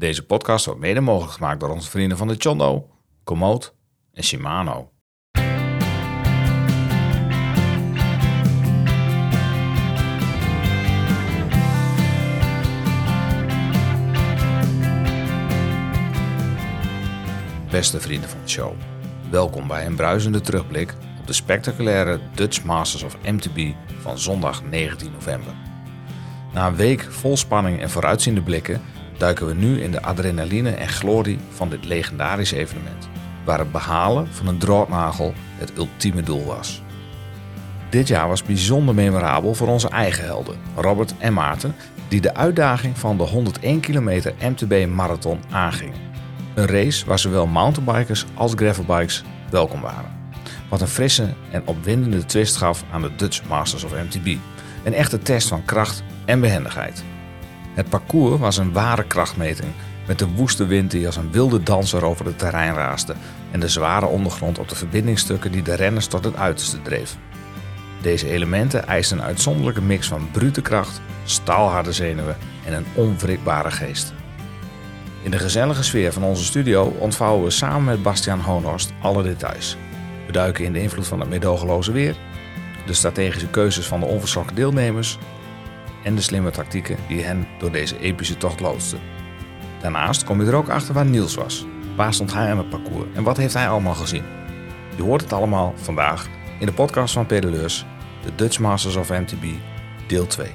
Deze podcast wordt mede mogelijk gemaakt door onze vrienden van de Chondo, Komoot en Shimano. Beste vrienden van de show, welkom bij een bruisende terugblik op de spectaculaire Dutch Masters of MTB van zondag 19 november. Na een week vol spanning en vooruitziende blikken duiken we nu in de adrenaline en glorie van dit legendarische evenement, waar het behalen van een droognagel het ultieme doel was. Dit jaar was bijzonder memorabel voor onze eigen helden, Robert en Maarten, die de uitdaging van de 101 kilometer MTB marathon aangingen. Een race waar zowel mountainbikers als gravelbikes welkom waren. Wat een frisse en opwindende twist gaf aan de Dutch Masters of MTB. Een echte test van kracht en behendigheid. Het parcours was een ware krachtmeting met de woeste wind die als een wilde danser over het terrein raasde en de zware ondergrond op de verbindingsstukken die de renners tot het uiterste dreef. Deze elementen eisen een uitzonderlijke mix van brute kracht, staalharde zenuwen en een onwrikbare geest. In de gezellige sfeer van onze studio ontvouwen we samen met Bastiaan Honhorst alle details. We duiken in de invloed van het medogeloze weer, de strategische keuzes van de onverschrokken deelnemers en de slimme tactieken die hen door deze epische tocht loodsten. Daarnaast kom je er ook achter waar Niels was. Waar stond hij aan het parcours en wat heeft hij allemaal gezien? Je hoort het allemaal vandaag in de podcast van Pedaleurs, de Dutch Masters of MTB, deel 2.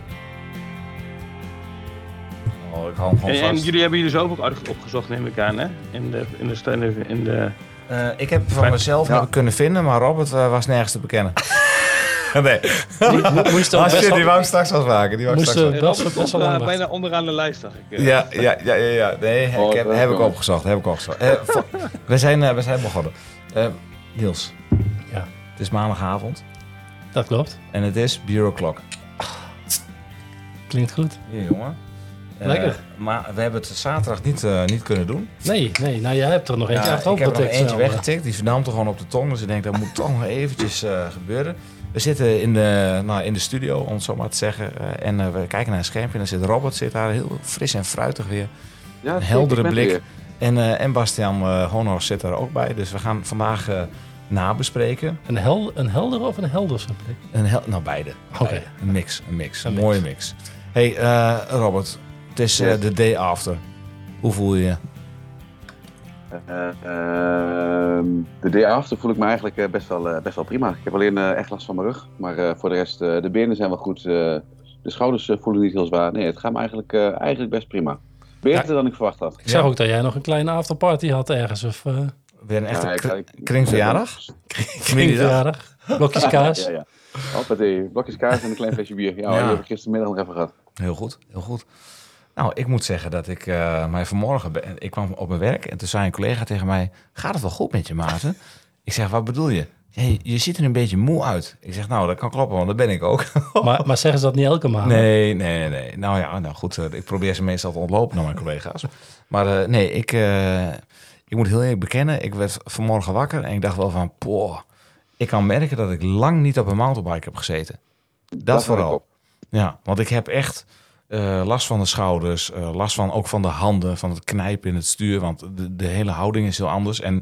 Oh, ik hou hem gewoon En, en vast. jullie hebben jullie zelf ook uit- opgezocht, neem ik aan, hè? In de, in de, in de... Eh, ik heb van mezelf kunnen vinden, maar Robert eh, was nergens te bekennen. nee. Mo- moest dan Ah, best shit, wel- die wou ik straks wel maken. Die wou ik Moest, straks eh, wel- best wel- best wel bijna onderaan de lijst, dacht ik. eh. Ja, ja, ja, ja, ja. Nee, Oh, ik heb, dat heb ik opgezocht. Heb ik opgezocht. Eh, we, zijn, eh, we zijn begonnen. Eh, Niels, Ja, het is maandagavond dat klopt. en het is Bureau Clock. Klinkt goed. Hier, jongen. Eh, Lekker. Maar we hebben het zaterdag niet, eh, niet kunnen doen. Nee, nee, nou jij hebt er nog eentje Ja, achterop ik heb er nog getikt eentje snel, weggetikt. Die vernam er gewoon op de tong. Dus ik denk, dat moet toch nog eventjes eh, gebeuren. We zitten in de, nou, in de studio, om het zo maar te zeggen. eh, en eh, we kijken naar een schermpje. En dan zit Robert zit daar heel fris en fruitig weer. Ja, Een heldere blik. En, eh, en Bastiaan uh, Honors zit er ook bij. Dus we gaan vandaag eh, nabespreken. Een, hel, een heldere of een helderse blik? Een hel nou, beide. Oké. Beide. Een mix. Een mix. Een, Een mooie mix. hey, eh, Robert. Het is eh, de day after. Hoe voel je je? Eh, ehm, de day after voel ik me eigenlijk eh, best, wel, eh, best wel prima. Ik heb alleen eh, echt last van mijn rug. Maar eh, voor de rest, eh, de benen zijn wel goed. eh, de schouders voelen niet heel zwaar. Nee, het gaat me eigenlijk, eh, eigenlijk best prima. Beter dan ik verwacht had. Ik zag Ja. ook dat jij nog een kleine afterparty had ergens. Of uh, Weer een echte Ja, kringverjaardag? kringverjaardag. Blokjes kaas. Ja, ja. Hoppatee, blokjes kaas en een klein flesje bier. Ja, Ja. die heb ik gistermiddag nog even gehad. Heel goed, heel goed. Nou, ik moet zeggen dat ik eh mij vanmorgen... ben- Ik kwam op mijn werk en toen zei een collega tegen mij... Gaat het wel goed met je, Maarten? ik zeg, wat bedoel je? Hey, je ziet er een beetje moe uit. Ik zeg, nou, dat kan kloppen, want dat ben ik ook. Maar, maar zeggen ze dat niet elke maand? nee, nee, nee. Nou ja, nou goed. eh, ik probeer ze meestal te ontlopen naar mijn collega's. Maar eh, nee, ik, eh, ik moet heel eerlijk bekennen... Ik werd vanmorgen wakker en ik dacht wel van... Poh, ik kan merken dat ik lang niet op een mountainbike heb gezeten. Dat, ik vooral. Ja, want ik heb echt eh, last van de schouders, eh, last van ook van de handen, van het knijpen in het stuur, want de, de hele houding is heel anders. En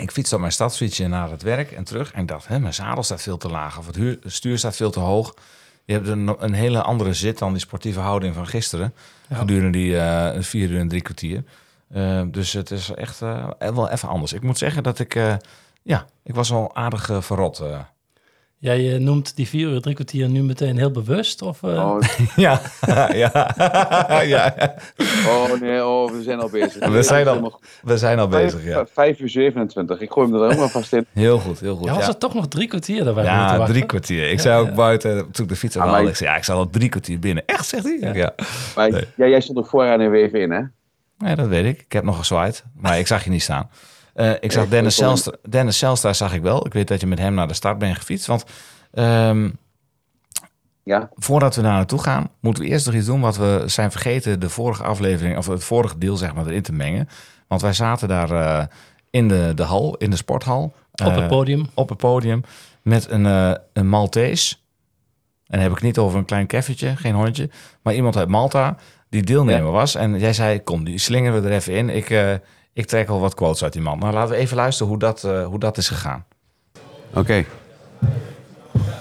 ik fiets op mijn stadsfietsje naar het werk en terug en ik dacht, hè, mijn zadel staat veel te laag of het huur- het stuur staat veel te hoog. Je hebt een, een hele andere zit dan die sportieve houding van gisteren, Ja. gedurende die eh, vier uur en drie kwartier. Dus het is echt wel even anders. Ik moet zeggen dat ik, ja, ik was wel aardig verrot. Eh. Jij eh, noemt die vier uur drie kwartier nu meteen heel bewust? Of, eh, Oh, ja, ja, ja. oh nee, oh, we zijn al bezig. We zijn al-. We zijn al bezig, Vijf- ja. Vijf uur 27. Ik gooi hem er helemaal vast in. Heel goed, heel goed. ja, was Ja, het toch nog drie kwartier dat wij moeten ja drie kwartier. Ik zei ook buiten, toen ik de fiets Ah, haalde, maar- ik zei, ja, ik zal al drie kwartier binnen. Echt, zegt hij? Ja. ja. Maar Nee. ja, jij stond ook vooraan in WV in, hè? Nee, dat weet ik. Ik heb nog gezwaaid, maar ik zag je niet staan. Eh, ik zag Dennis, Zelstra, Dennis Zelstra zag ik wel. Ik weet dat je met hem naar de start bent gefietst. Want ehm, Ja. voordat we daar naartoe gaan, moeten we eerst nog iets doen wat we zijn vergeten de vorige aflevering, of het vorige deel zeg maar, erin te mengen. Want wij zaten daar eh, in de, de hal, in de sporthal. Op het eh, podium. op het podium met een, eh een Maltese. En dan heb ik het niet over een klein keffertje, geen hondje. Maar iemand uit Malta, die deelnemer was. En jij zei, kom, die slingeren we er even in. Ik, eh, ik trek al wat quotes uit die man. Nou, laten we even luisteren hoe dat, eh, hoe dat is gegaan. Okay.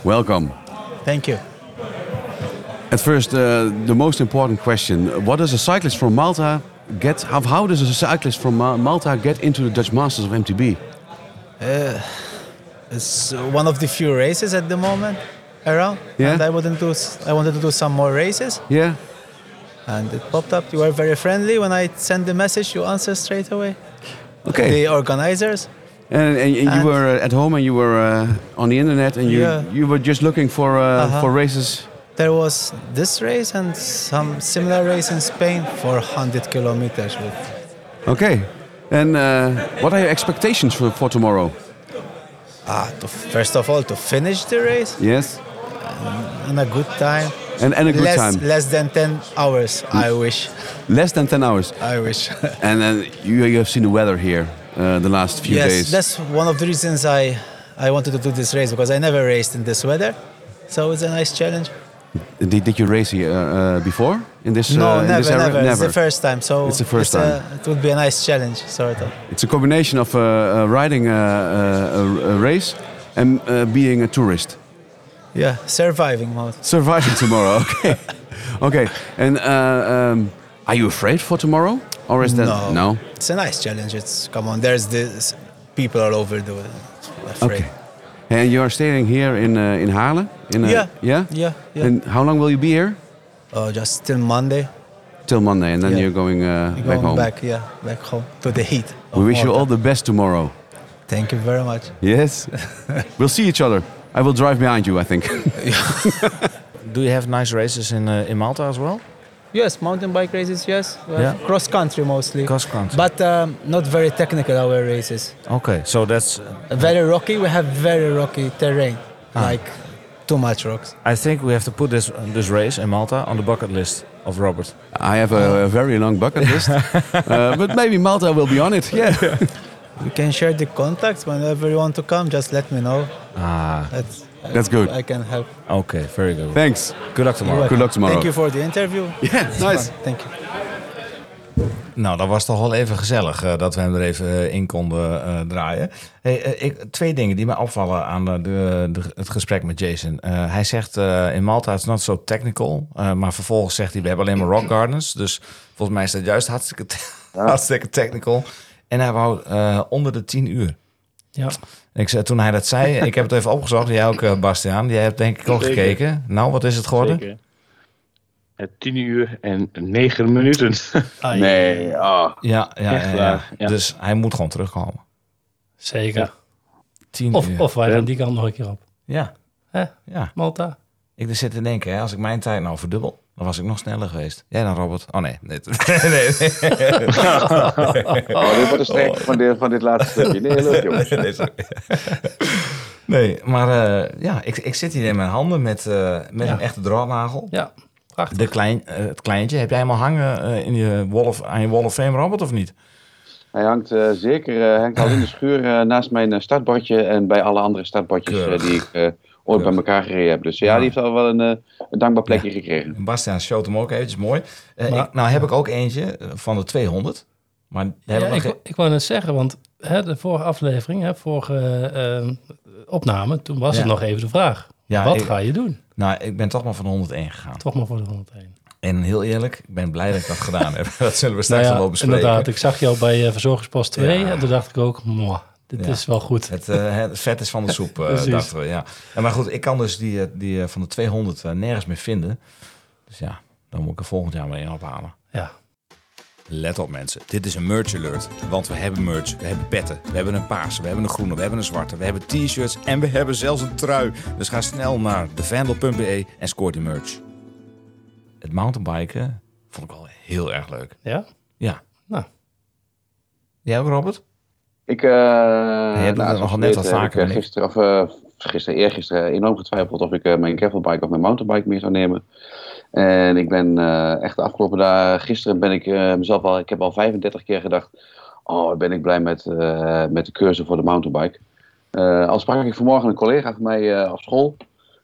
Welcome. Thank you. At first, uh, the most important question: What does a cyclist from Malta get? How, how does a cyclist from Ma- Malta get into the Dutch Masters of MTB? It's one of the few races at the moment around, Yeah. and I wouldn't do. s- I wanted to do some more races, Yeah. And it popped up. You were very friendly when I sent the message. You answered straight away. Okay. The organizers. and, and, and you and- were uh, at home, and you were uh, on the internet, and you Yeah. you were just looking for uh, Uh-huh. for races. There was this race and some similar race in Spain for 100 kilometers. With Okay. And uh, what are your expectations for, for tomorrow? ah, to, first of all, to finish the race Yes. in a good time. And, and a good less, time. less than 10 hours. I wish. Less than ten hours. I wish. And then you you have seen the weather here uh, the last few yes, days. that's one of the reasons I I wanted to do this race because I never raced in this weather, so it's a nice challenge. Did, did you race here uh, uh, before in this? no, uh, in never, this area? never, It's the first time, so It's the first a- time. it would be a nice challenge, sort of. It's a combination of uh, uh, riding a, a, a race and uh, being a tourist. Yeah, surviving mode. Surviving tomorrow. Okay. okay. And uh, um, are you afraid for tomorrow, or is that no, no? It's a nice challenge. It's come on. There's this people all over the world. Afraid. Okay. And you are staying here in uh, in Haarlem. In, uh, Yeah. Yeah. Yeah, yeah. And how long will you be here? Oh, just till Monday. Till Monday, and then Yeah. you're going uh, You're back going home. back, yeah, back home to the heat. We wish you all the best tomorrow. Thank you very much. Yes. we'll see each other. I will drive behind you, I think. Do you have nice races in, uh, in Malta as well? Yes, mountain bike races. Yes, We Yeah. cross country mostly. Cross country. But um, not very technical our races. Okay, so that's. Very rocky. We have very rocky terrain, Ah. like too much rocks. I think we have to put this this race in Malta on the bucket list of Robert. I have a, a very long bucket list, uh, but maybe Malta will be on it. Yeah. We can share the contacts whenever you want to come. Just let me know. Ah, That's That's good. I can help. okay, very good. Thanks. Good luck tomorrow. Good luck tomorrow. Thank you for the interview. Yeah, nice. Thank you. Nou, dat was toch wel even gezellig eh, dat we hem er even eh, in konden eh, draaien. Hey, ik, twee dingen die mij opvallen aan de, de, de- het gesprek met Jason. Eh, hij zegt eh, in Malta it's not so technical. eh, maar vervolgens zegt hij we hebben alleen maar rock gardens. Dus volgens mij is dat juist hartstikke, te- hartstikke technical. En hij wou eh, onder de 10 uur. Ja. Ik zei, toen hij dat zei, ik heb het even opgezocht. Jij ook, eh, Bastiaan. Jij hebt denk ik ook Zeker. gekeken. Nou, wat is het geworden? Zeker. Het 10 uur en 9 minuten. Nee, ah. Ja, ja, Echt ja, ja. Dus hij moet gewoon terugkomen. Zeker. Ja. 10 Of, uur. of wij gaan die kant nog een keer op. Ja, Hè, ja. Malta? Ik zit te denken, hè, als ik mijn tijd nou verdubbel, dan was ik nog sneller geweest. Jij dan, Robert? Oh nee. nee, nee, nee. Oh, dit wordt een streek van, dit- van dit laatste stukje. Nee, leuk jongens. Nee, maar eh, ja, ik, ik zit hier in mijn handen met, eh, met Ja. een echte draadnagel. Ja, prachtig. De klein, eh, het kleintje. Heb jij hem al hangen in je wolf, aan je Wall of Fame, Robert, of niet? Hij hangt eh, zeker hangt al in de schuur eh, naast mijn startbordje en bij alle andere startbordjes die ik eh, ooit bij elkaar gereden heb. Dus ja, die heeft al wel een, eh, een dankbaar plekje gekregen. Bastiaan showt hem ook eventjes mooi. Eh, Maar- ik, nou heb ik ook eentje eh, van de 200. Maar Ja, ik ik, wou- ik wou net zeggen, want hè, de vorige aflevering, hè, vorige eh, opname, toen was Ja. het nog even de vraag. Ja, wat ik- ga je doen? Nou, ik ben toch maar van de 101 gegaan. Toch maar voor de 101. En heel eerlijk, ik ben blij dat ik dat gedaan heb. Dat zullen we straks Nou nog wel ja, bespreken. inderdaad. Ik zag jou bij eh, Verzorgingspost 2 Ja. en toen dacht ik ook, mwah, dit Ja. is wel goed. Het, eh, het vet is van de soep, eh, dachten we. Ja. En maar goed, ik kan dus die, eh, die van de 200 eh, nergens meer vinden. Dus ja, dan moet ik er volgend jaar mee ophalen. Ja. Let op mensen, dit is een merch alert. Want we hebben merch, we hebben petten, we hebben een paarse, we hebben een groene, we hebben een zwarte, we hebben t-shirts en we hebben zelfs een trui. Dus ga snel naar devandel.be en scoor die merch. Het mountainbiken vond ik wel heel erg leuk. Ja? Ja. Nou. Jij ook, Robert? Ik, eh hebt nou, je net eh, dan ik. gisteren, of eh, gisteren, eergisteren enorm getwijfeld of ik eh, mijn gravelbike of mijn mountainbike mee zou nemen. En ik ben eh, echt de afgelopen dagen, gisteren ben ik eh, mezelf al, ik heb al 35 keer gedacht, oh ben ik blij met, eh, met de cursus voor de mountainbike. Eh al sprak ik vanmorgen een collega van mij eh, op school,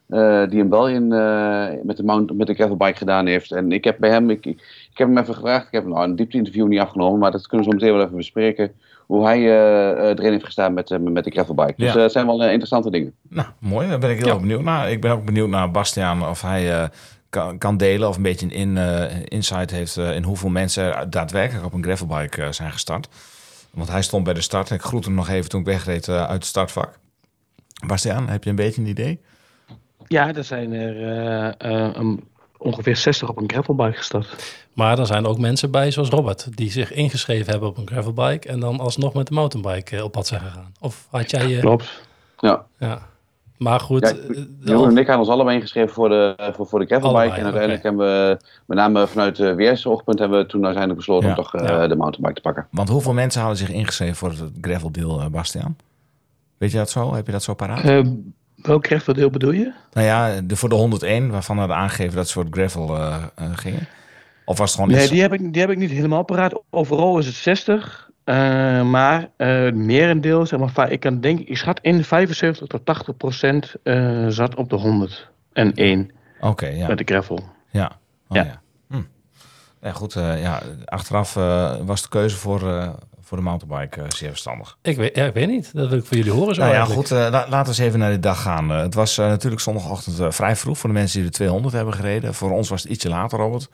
eh, die in België eh, met, de mount, met de gravelbike gedaan heeft. En ik heb bij hem, ik, ik- heb hem even gevraagd. Ik heb nou, een diepte-interview niet afgenomen, maar dat kunnen we zo meteen wel even bespreken. Hoe hij eh, eh, erin heeft gestaan met, eh, met de gravelbike. Dus eh, het zijn wel interessante dingen. Nou, mooi. Daar ben ik heel benieuwd naar. Ik ben ook benieuwd naar Bastiaan of hij eh, kan, kan delen of een beetje een in, eh, insight heeft in hoeveel mensen er daadwerkelijk op een gravelbike zijn gestart. Want hij stond bij de start. Ik groette hem nog even toen ik wegreed uit het startvak. Bastiaan, heb je een beetje een idee? Ja, er zijn er eh, eh, een- ongeveer 60 op een gravelbike gestart. Maar er zijn ook mensen bij, zoals Robert, die zich ingeschreven hebben op een gravelbike en dan alsnog met de mountainbike eh, op pad zijn gegaan. Of had jij je... Klopt. Ja. Ja. Maar goed, Ja, eh, Jeroen en ik hadden ons allebei ingeschreven voor de, voor, voor de gravelbike. Allebei, en uiteindelijk hebben we, met name vanuit de WS-oogpunt, hebben we toen uiteindelijk besloten Ja. om toch eh, Ja. de mountainbike te pakken. Want hoeveel mensen hadden zich ingeschreven voor het graveldeel, eh Bastiaan? Weet je dat zo? Heb je dat zo paraat? Eh, welk graveldeel bedoel je? Nou ja, de, voor de 101, waarvan hadden aangegeven dat ze voor het gravel eh, gingen. Of was het gewoon Nee, iets... die heb, ik, die heb ik niet helemaal paraat. Overal is het 60. eh, maar eh merendeel, zeg maar, ik kan denken, ik schat in 75 tot 80 procent eh, zat op de 101 Oké, ja. met de gravel. Ja. Oh, ja. Ja. Hm. Ja, goed. ja, achteraf was de keuze voor, voor de mountainbike eh, zeer verstandig. ik, weet, ja, ik weet niet. Dat wil ik voor jullie horen zo Nou ja, goed. eh, la- laten we eens even naar die dag gaan. Eh, het was eh, natuurlijk zondagochtend eh, vrij vroeg voor de mensen die de 200 hebben gereden. Voor ons was het ietsje later, Robert. Ik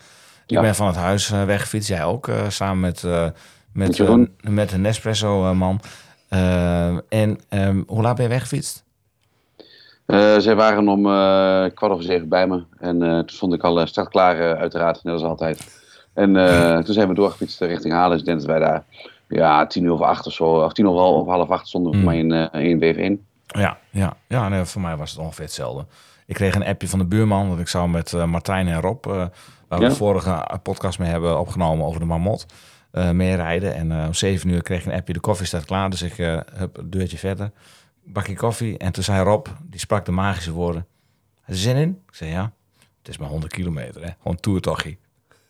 Ja. ben van het huis weggefietst. Jij ook, eh, samen met, eh, met, Met met een Nespresso-man. en ehm, hoe laat ben je weggefietst? Eh, zij waren om eh, kwart over zeven bij me. En eh, toen stond ik al uh, startklaar, eh, uiteraard, net als altijd. En eh, toen zijn we doorgefietst richting Halen. Dus ik denk dat wij daar ja, tien uur of acht of zo, of tien uur of half, acht stonden voor Mm. mij in, eh in WF1. Ja, ja, ja nee, voor mij was het ongeveer hetzelfde. Ik kreeg een appje van de buurman dat ik zou met eh, Martijn en Rob, eh, waar we Ja. de vorige podcast mee hebben opgenomen over de Marmot, eh meerijden. En om zeven uur kreeg ik een appje, de koffie staat klaar. Dus ik heb een deurtje verder, bakje koffie. En toen zei Rob, die sprak de magische woorden. Heb je zin in? Ik zei ja, het is maar 100 kilometer, hè? gewoon toertochie.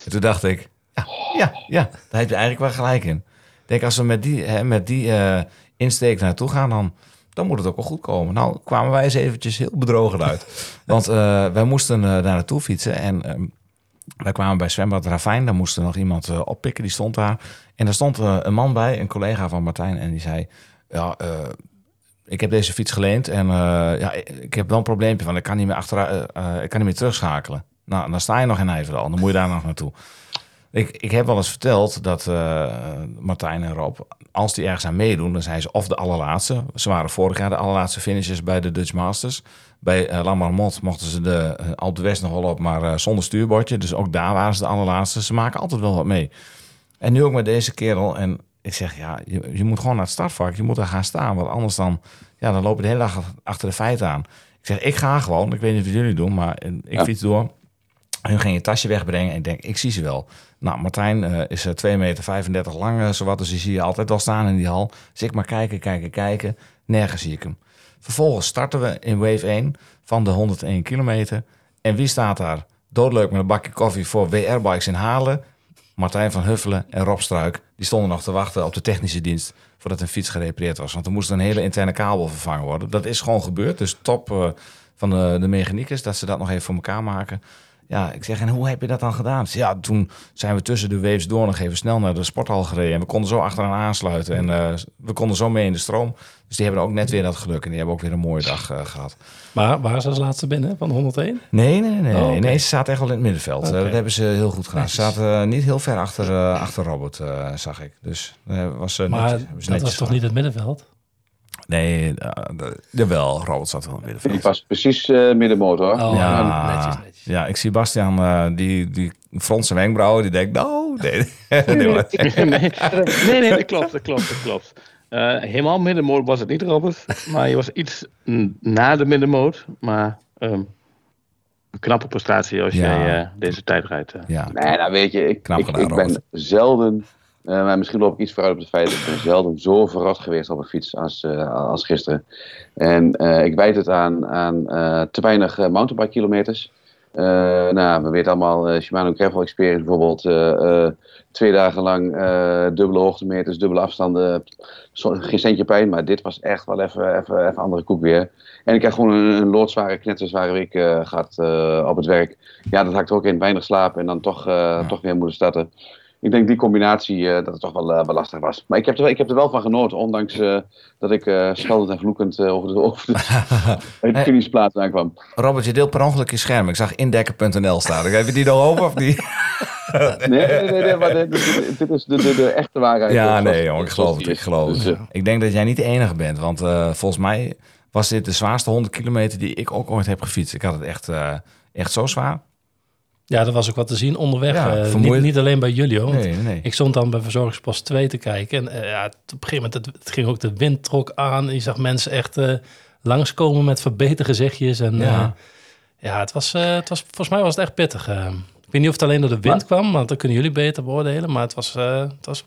En toen dacht ik, ja, ja, ja, daar heb je eigenlijk wel gelijk in. Denk, als we met die, hè, met die eh, insteek naartoe gaan, dan, dan moet het ook wel goed komen. Nou, kwamen wij eens eventjes heel bedrogen uit. Want eh, wij moesten eh, daar naartoe fietsen en ehm, wij kwamen bij zwembad Ravijn. Daar moest er nog iemand oppikken, die stond daar. En daar stond een man bij, een collega van Martijn, en die zei... Ja, ik heb deze fiets geleend en ja, ik heb wel een probleempje, want ik kan niet meer, eh, ik kan niet meer terugschakelen. Nou, dan sta je nog in Nijverdal, dan moet je daar nog naartoe. Ik, ik heb wel eens verteld dat eh, Martijn en Rob, als die ergens aan meedoen, dan zijn ze of de allerlaatste. Ze waren vorig jaar de allerlaatste finishers bij de Dutch Masters. Bij uh, Lamarmont mochten ze de uh, Alpe West nog wel op, maar uh, zonder stuurbordje. Dus ook daar waren ze de allerlaatste. Ze maken altijd wel wat mee. En nu ook met deze kerel. En ik zeg, ja, je, je moet gewoon naar het startvak. Je moet daar gaan staan, want anders dan, ja, dan loop je de hele dag achter de feiten aan. Ik zeg, ik ga gewoon. Ik weet niet wat jullie doen, maar ik ja. fiets door. Hun ging je tasje wegbrengen en ik denk, ik zie ze wel. Nou, Martijn uh, is uh, 2,35 meter lang, uh, zowat, dus die zie je altijd al staan in die hal. Dus ik maar kijken, kijken, kijken. Nergens zie ik hem. Vervolgens starten we in wave 1 van de 101 kilometer. En wie staat daar? Doodleuk met een bakje koffie voor WR-bikes in Halen. Martijn van Huffelen en Rob Struik. Die stonden nog te wachten op de technische dienst voordat een fiets gerepareerd was. Want er moest een hele interne kabel vervangen worden. Dat is gewoon gebeurd. Dus top van de, de mechaniekers dat ze dat nog even voor elkaar maken. Ja, ik zeg, en hoe heb je dat dan gedaan? Ja, toen zijn we tussen de waves door nog even snel naar de sporthal gereden. En we konden zo achteraan aansluiten. En uh, we konden zo mee in de stroom. Dus die hebben ook net weer dat geluk. En die hebben ook weer een mooie dag uh, gehad. Maar waren ze als laatste binnen van 101? Nee, nee, nee. Oh, okay. nee ze zaten echt wel in het middenveld. Okay. dat hebben ze heel goed gedaan. Ze zaten niet heel ver achter, achter Robert, zag ik. Dus was Maar dat was toch niet het middenveld? Nee, uh, jawel, Robert zat wel in het middenveld. Die was precies uh, middenmotor. Oh, ja, netjes, netjes. Ja, ik zie Bastiaan, uh, die, die fronst zijn wenkbrauwen, die denkt, nou, nee. nee, nee, nee, nee, dat klopt, dat klopt, dat klopt. Uh, helemaal middenmoot was het niet, Robert. Maar je was iets na de middenmoot. Maar um, een knappe prestatie als ja. jij uh, deze tijd rijdt. Uh. Ja. Nee, nou weet je, ik, Knap ik, gedaan, ik ben zelden... Uh, maar misschien loop ik iets vooruit op het feit dat ik ben zelden zo verrast geweest op een fiets als, uh, als gisteren. En uh, ik wijd het aan, aan te weinig mountainbike kilometers. Eh, nou, we weten allemaal, eh, Shimano Gravel Experience bijvoorbeeld, eh, eh, twee dagen lang eh, dubbele hoogtemeters, dubbele afstanden, geen centje pijn, maar dit was echt wel even, even, even andere koek weer. En ik heb gewoon een, een loodzware, knetterzware week eh, gehad eh, op het werk. Ja, dat hakt ook in, weinig slaap en dan toch, eh, toch weer moeten starten. Ik denk die combinatie eh, dat het toch wel, wel lastig was. Maar ik heb, er, wel- ik heb er wel van genoten, ondanks eh, dat ik scheldend en vloekend over de, over de, de finishplaats aankwam. Robert, je deelt per ongeluk je scherm. Ik zag indekker.nl staan. Heb je die nog open of niet? Nee, nee, nee, nee maar dit, dit- dit is de, de, de echte waarheid. Ja, nee, jongen, ik geloof het. Ik geloof Dus, het. Ik denk dat jij niet de enige bent, want volgens mij was dit de zwaarste 100 kilometer die ik ook ooit heb gefietst. Ik had het echt, echt zo zwaar. Ja, dat was ook wat te zien onderweg. Ja, Eh, niet, vermoeid. niet alleen bij jullie hoor. Nee, nee. Ik stond dan bij verzorgingspost 2 te kijken. En eh, ja, op een gegeven moment, het, het ging ook de wind trok aan. Je zag mensen echt eh, langskomen met verbeterde gezichtjes. En Ja. ja, ja het, was, eh, het was, volgens mij was het echt pittig. ik weet niet of het alleen door de wind kwam, want dat kunnen jullie beter beoordelen. Maar het was, eh het was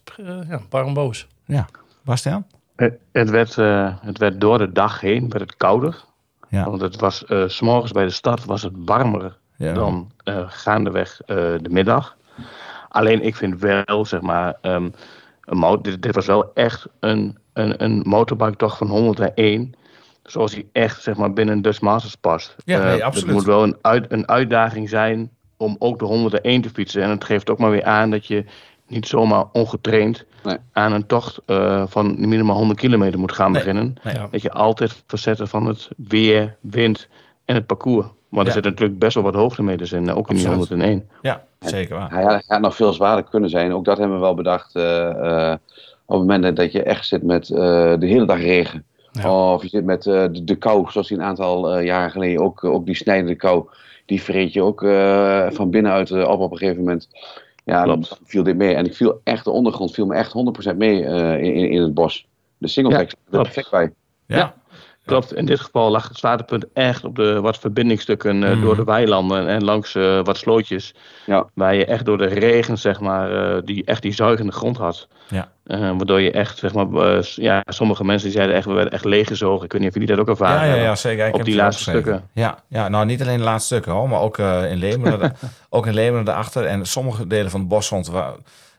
ja, en boos. Ja, Bastiaan? Het, het, werd, eh, het werd door de dag heen werd het kouder. Ja. Want het was, eh, s s'morgens bij de start was het warmer Ja. dan eh, gaandeweg eh, de middag. Alleen ik vind wel, zeg maar, ehm, een dit, dit was wel echt een, een, een motorbike van 101. Zoals die echt, zeg maar, binnen Dutch Masters past. Ja, Eh, nee, absoluut. Het moet wel een, uit, een uitdaging zijn om ook de 101 te fietsen. En het geeft ook maar weer aan dat je niet zomaar ongetraind Nee. aan een tocht eh, van minimaal 100 kilometer moet gaan Nee. beginnen. Nee. Ja. Dat je altijd verzetten van het weer, wind en het parcours. Want Ja. er zitten natuurlijk best wel wat hoogtemeters in, eh, ook in die Absoluut. 101. Ja, zeker waar. Hij had, hij had nog veel zwaarder kunnen zijn. Ook dat hebben we wel bedacht. eh, eh, op het moment dat je echt zit met eh, de hele dag regen. Ja. Of je zit met eh, de, de kou, zoals die een aantal eh, jaren geleden. Ook, ook die snijdende kou. Die vreet je ook eh, van binnenuit op op een gegeven moment. Ja, dan viel dit mee. En ik viel echt, de ondergrond viel me echt 100% mee eh, in, in, in het bos. De single Ja, er perfect bij. Ja. Ja. Klopt, in dit geval lag het zwaartepunt echt op de wat verbindingsstukken eh, Mhm. door de weilanden en langs eh, wat slootjes. Ja. Waar je echt door de regen, zeg maar, eh, die echt die zuigende grond had. Ja. Waardoor je echt, zeg maar, ja, sommige mensen die zeiden echt, we werden echt leeggezogen. Ik weet niet of jullie dat ook ervaren Ja, ja, ja, zeker. Ik Op heb die laatste opgeschreven. stukken. Ja, ja, nou niet alleen de laatste stukken hoor, maar ook in Lemeren, de- ook in Lemeren daarachter. En sommige delen van de bosgrond, waar,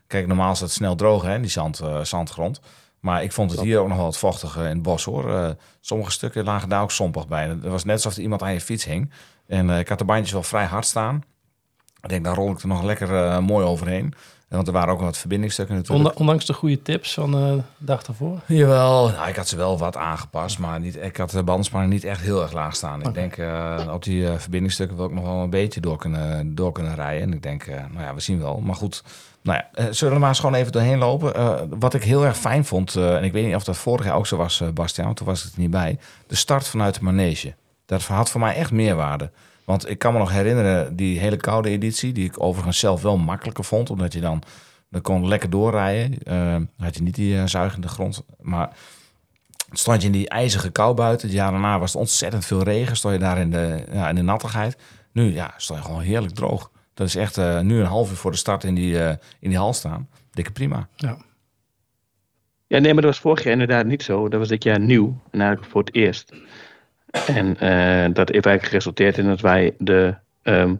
kijk normaal is het snel droog hè, die zand, zandgrond. Maar ik vond het hier ook nog wel wat vochtig in het bos hoor. Eh, sommige stukken lagen daar ook sompig bij. Het was net alsof er iemand aan je fiets hing. En eh, ik had de bandjes wel vrij hard staan. Ik denk, daar rol ik er nog lekker eh, mooi overheen. Want er waren ook wat verbindingsstukken natuurlijk. Onda- ondanks de goede tips van de dag ervoor. Jawel, nou, ik had ze wel wat aangepast, maar niet, ik had de bandenspanning niet echt heel erg laag staan. Ik denk, op die eh, verbindingsstukken wil ik nog wel een beetje door kunnen, door kunnen rijden. En ik denk, nou ja, we zien wel. Maar goed, nou ja, eh, zullen we maar eens gewoon even doorheen lopen. Eh, wat ik heel erg fijn vond, eh, en ik weet niet of dat vorig jaar ook zo was, eh Bastiaan, want toen was ik niet bij. De start vanuit de manege. Dat had voor mij echt meerwaarde. Want ik kan me nog herinneren, die hele koude editie, die ik overigens zelf wel makkelijker vond, omdat je dan, dan kon lekker doorrijden. Had je niet die zuigende grond, maar stond je in die ijzige kou buiten. Het jaar daarna was het ontzettend veel regen, stond je daar in de, ja, in de nattigheid. Nu ja, stond je gewoon heerlijk droog. Dat is echt eh, nu een half uur voor de start in die, eh, in die hal staan. Dikke prima. Ja. Ja, nee, maar dat was vorig jaar inderdaad niet zo. Dat was dit jaar nieuw. En eigenlijk voor het eerst. En eh, dat heeft eigenlijk geresulteerd in dat wij de, ehm,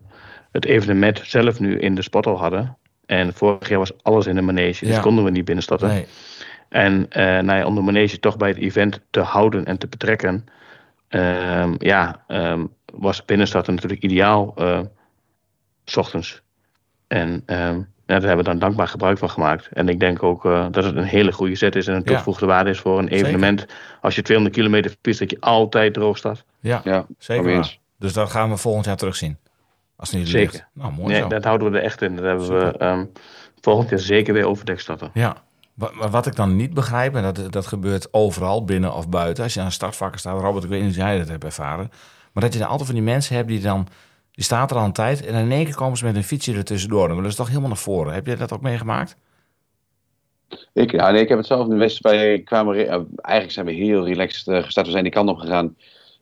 het evenement zelf nu in de spot al hadden. En vorig jaar was alles in de manege. Dus Ja. konden we niet binnenstappen. Nee. En eh nou ja, om de manege toch bij het event te houden en te betrekken. ehm, ja, ehm, was binnenstarten natuurlijk ideaal. S ochtends. En ehm, ja, daar hebben we dan dankbaar gebruik van gemaakt. En ik denk ook eh, dat het een hele goede zet is en een Ja. toegevoegde waarde is voor een evenement. Als je 200 kilometer fietst, dat je altijd droog staat. Ja, Ja, zeker. Dus dat gaan we volgend jaar terugzien. Als het niet Zeker. ligt. Nou, mooi Nee, zo. dat houden we er echt in. Dat hebben we ehm, volgend jaar zeker weer overdek starten. Ja, wat ik dan niet begrijp, en dat, dat gebeurt overal, binnen of buiten. Als je aan startvakken staat, Robert, ik weet niet of jij dat hebt ervaren. Maar dat je dan altijd van die mensen hebt die dan, die staat er al een tijd. En in één keer komen ze met een fietsje er tussendoor. Dan willen ze toch helemaal naar voren. Heb je dat ook meegemaakt? Ik, ja, nee, ik heb het zelf in de eh, eigenlijk zijn we heel relaxed eh, gestart. We zijn die kant op gegaan.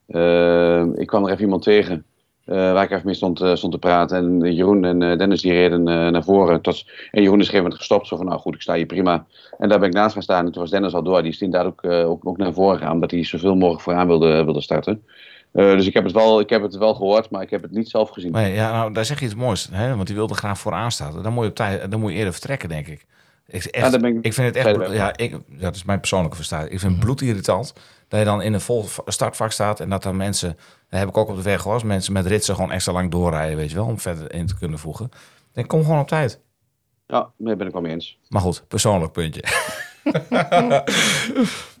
Eh, ik kwam er even iemand tegen waar ik even mee stond, stond te praten. En Jeroen en Dennis die reden naar voren. Tot, en Jeroen is op een gegeven gestopt. Zo van, nou goed, ik sta hier prima. En daar ben ik naast gaan staan. En toen was Dennis al door. Die is inderdaad ook, ook, ook naar voren gegaan. Omdat hij zoveel mogelijk vooraan wilde, wilde starten. Eh, dus ik heb, het wel, ik heb het wel gehoord, maar ik heb het niet zelf gezien. Nee, ja, nou, daar zeg je iets moois. Hè? Want die wilde graag vooraan staan. Dan moet je, op tijd, dan moet je eerder vertrekken, denk ik. Ik, echt, Ja, daar ben ik ik vind het echt... Ja, ik, ja, dat is mijn persoonlijke verstaan. Ik vind het bloedirritant dat je dan in een vol va- startvak staat... en dat dan mensen... Dat heb ik ook op de weg gehoord. Mensen met ritsen gewoon extra lang doorrijden, weet je wel... om verder in te kunnen voegen. Ik denk, kom gewoon op tijd. Ja, daar ben ik wel mee eens. Maar goed, persoonlijk puntje.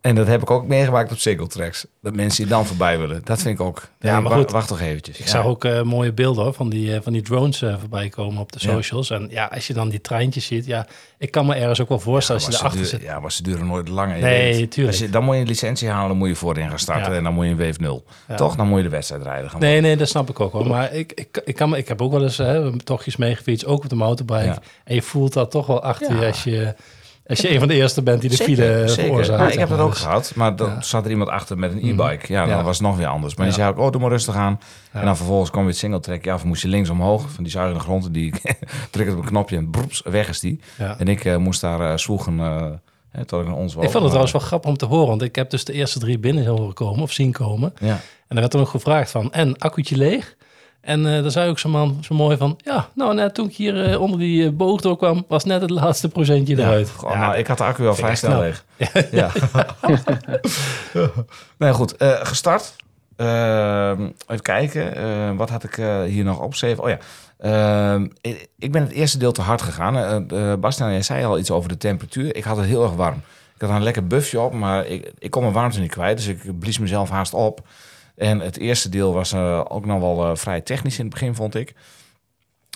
en dat heb ik ook meegemaakt op single tracks. Dat mensen die dan voorbij willen. Dat vind ik ook... Ja, maar goed. Wacht toch eventjes. Ik Ja. zag ook eh, mooie beelden hoor, van, die, eh, van die drones eh, voorbij komen op de Ja. socials. En ja, als je dan die treintjes ziet, ja, ik kan me ergens ook wel voorstellen als je erachter duren- zit. Ja, maar ze duren nooit lang. en je Nee, weet- tuurlijk. Je, dan moet je een licentie halen, dan moet je voorin gaan starten en dan moet je een Wave 0. Ja. Toch? Dan moet je de wedstrijd rijden. Gaan Nee, nee, dat snap ik ook wel. Maar ik, ik, ik, kan, me- ik heb ook wel eens hè, tochtjes meegefietst, ook op de motorbike. En je voelt dat toch wel achter je als je, als je een van de eerste bent die de file veroorzaakt. Nou, ik heb dat ook Dus- gehad, maar dan Ja. zat er iemand achter met een e-bike. Ja, dan Ja. was het nog weer anders. Maar Ja. je zei ook, oh, doe maar rustig aan. Ja. En dan vervolgens kwam weer het single track. Ja, of moest je links omhoog van die zuigende grond. En die drukte op een knopje en broeps, weg is die. Ja. En ik eh, moest daar eh zwoegen eh, hè, tot ik naar ons was. Ik vond het trouwens wel grappig om te horen, want ik heb dus de eerste drie binnen horen komen of zien komen. Ja. En er werd toen nog gevraagd van, en accuutje leeg? En eh daar zei ook zo'n man zo mooi van, ja, nou net toen ik hier eh, onder die eh, boog door kwam, was net het laatste procentje Ja, eruit. gewoon, nou, ik had de accu al vrij snel leeg. Ja. nee, goed. gestart. Ehm, even kijken. wat had ik hier nog opgeschreven? Oh ja. Ehm, ik, ik ben het eerste deel te hard gegaan. Bastiaan, jij zei al iets over de temperatuur. Ik had het heel erg warm. Ik had een lekker buffje op, maar ik, ik kon mijn warmte niet kwijt. Dus ik blies mezelf haast op. En het eerste deel was eh, ook nog wel eh, vrij technisch in het begin, vond ik.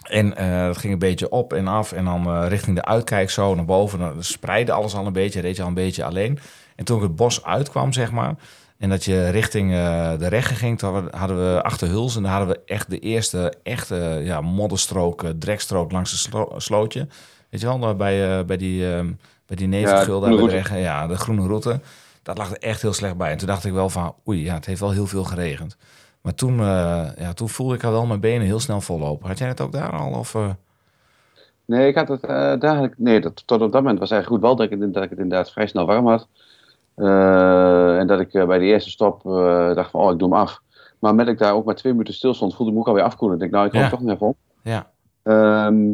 En eh dat ging een beetje op en af. En dan richting de uitkijk zo naar boven. Dan spreidde alles al een beetje. Reed je al een beetje alleen. En toen ik het bos uitkwam, zeg maar. En dat je richting de reggen ging. Toen hadden we- achter Huls. En daar hadden we echt de eerste echte ja, modderstrook, drekstrook langs slo- slootje. Weet je wel, bij, bij die, eh bij die nevengul de daar bij de groene reggen. Ja, de groene route. Dat lag er echt heel slecht bij. En toen dacht ik wel van, oei, ja, het heeft wel heel veel geregend. Maar toen, eh, ja, toen voelde ik al wel mijn benen heel snel vollopen. Had jij het ook daar al? Of, eh? Nee, ik had het dagelijks. Nee, dat, tot op dat moment was eigenlijk goed wel dat ik, het- dat ik het inderdaad vrij snel warm had. En dat ik bij de eerste stop dacht van, oh, ik doe hem af. Maar met ik daar ook maar twee minuten stil stond, voelde ik me ook alweer afkoelen. Ik denk, nou, ik kom Ja. toch nog even op. Ja, Ehm,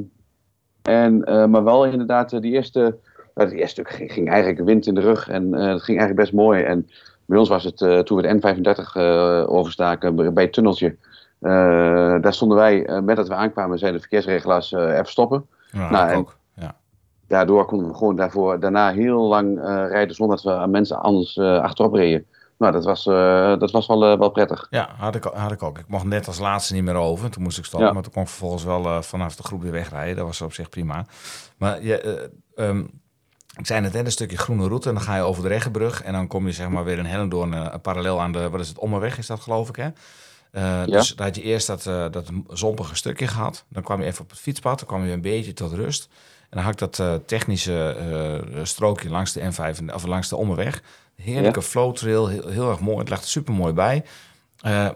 en, maar wel inderdaad, die eerste, uh, het eerste stuk ging, eigenlijk wind in de rug. En eh dat ging eigenlijk best mooi. En bij ons was het, eh, toen we de N35 eh, overstaken bij- het tunneltje. daar stonden wij, met dat we aankwamen, zeiden de verkeersregelaars even stoppen. nou, Nou, ook. Ja. Daardoor konden we gewoon daarvoor, daarna heel lang rijden zonder dat we aan mensen anders achterop reden. Nou, dat was, dat was wel, wel prettig. ja, had ik, had ik ook. Ik mocht net als laatste niet meer over. Toen moest ik stoppen. Ja. Maar toen kon ik vervolgens wel vanaf de groep weer wegrijden. Dat was op zich prima. Maar je, eh, ehm, ik zei net, een stukje groene route. En dan ga je over de Reggenbrug. En dan kom je zeg maar weer in Hellendoorn uh, parallel aan de, wat is het, Ommerweg is dat geloof ik hè? Uh, Dus daar had je eerst dat, uh, dat zompige stukje gehad. Dan kwam je even op het fietspad. Dan kwam je een beetje tot rust. En dan had ik dat technische strookje langs de N5 of langs de Ommerweg. Heerlijke ja. flow trail, heel, heel erg mooi. Het lag er super mooi bij.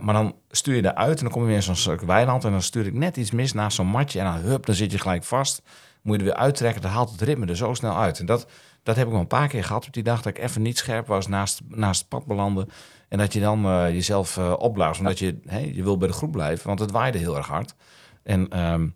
Maar dan stuur je eruit en dan kom je weer in zo'n stuk weiland. En dan stuur ik net iets mis naast zo'n matje. En dan hup, dan zit je gelijk vast. Moet je er weer uittrekken. Dan haalt het ritme er zo snel uit. En dat, dat heb ik wel een paar keer gehad op die dag. Dat ik even niet scherp was naast, naast het pad belanden. En dat je dan uh, jezelf uh, opblaast. Omdat je, je wil bij de groep blijven. Want het waaide heel erg hard. En um,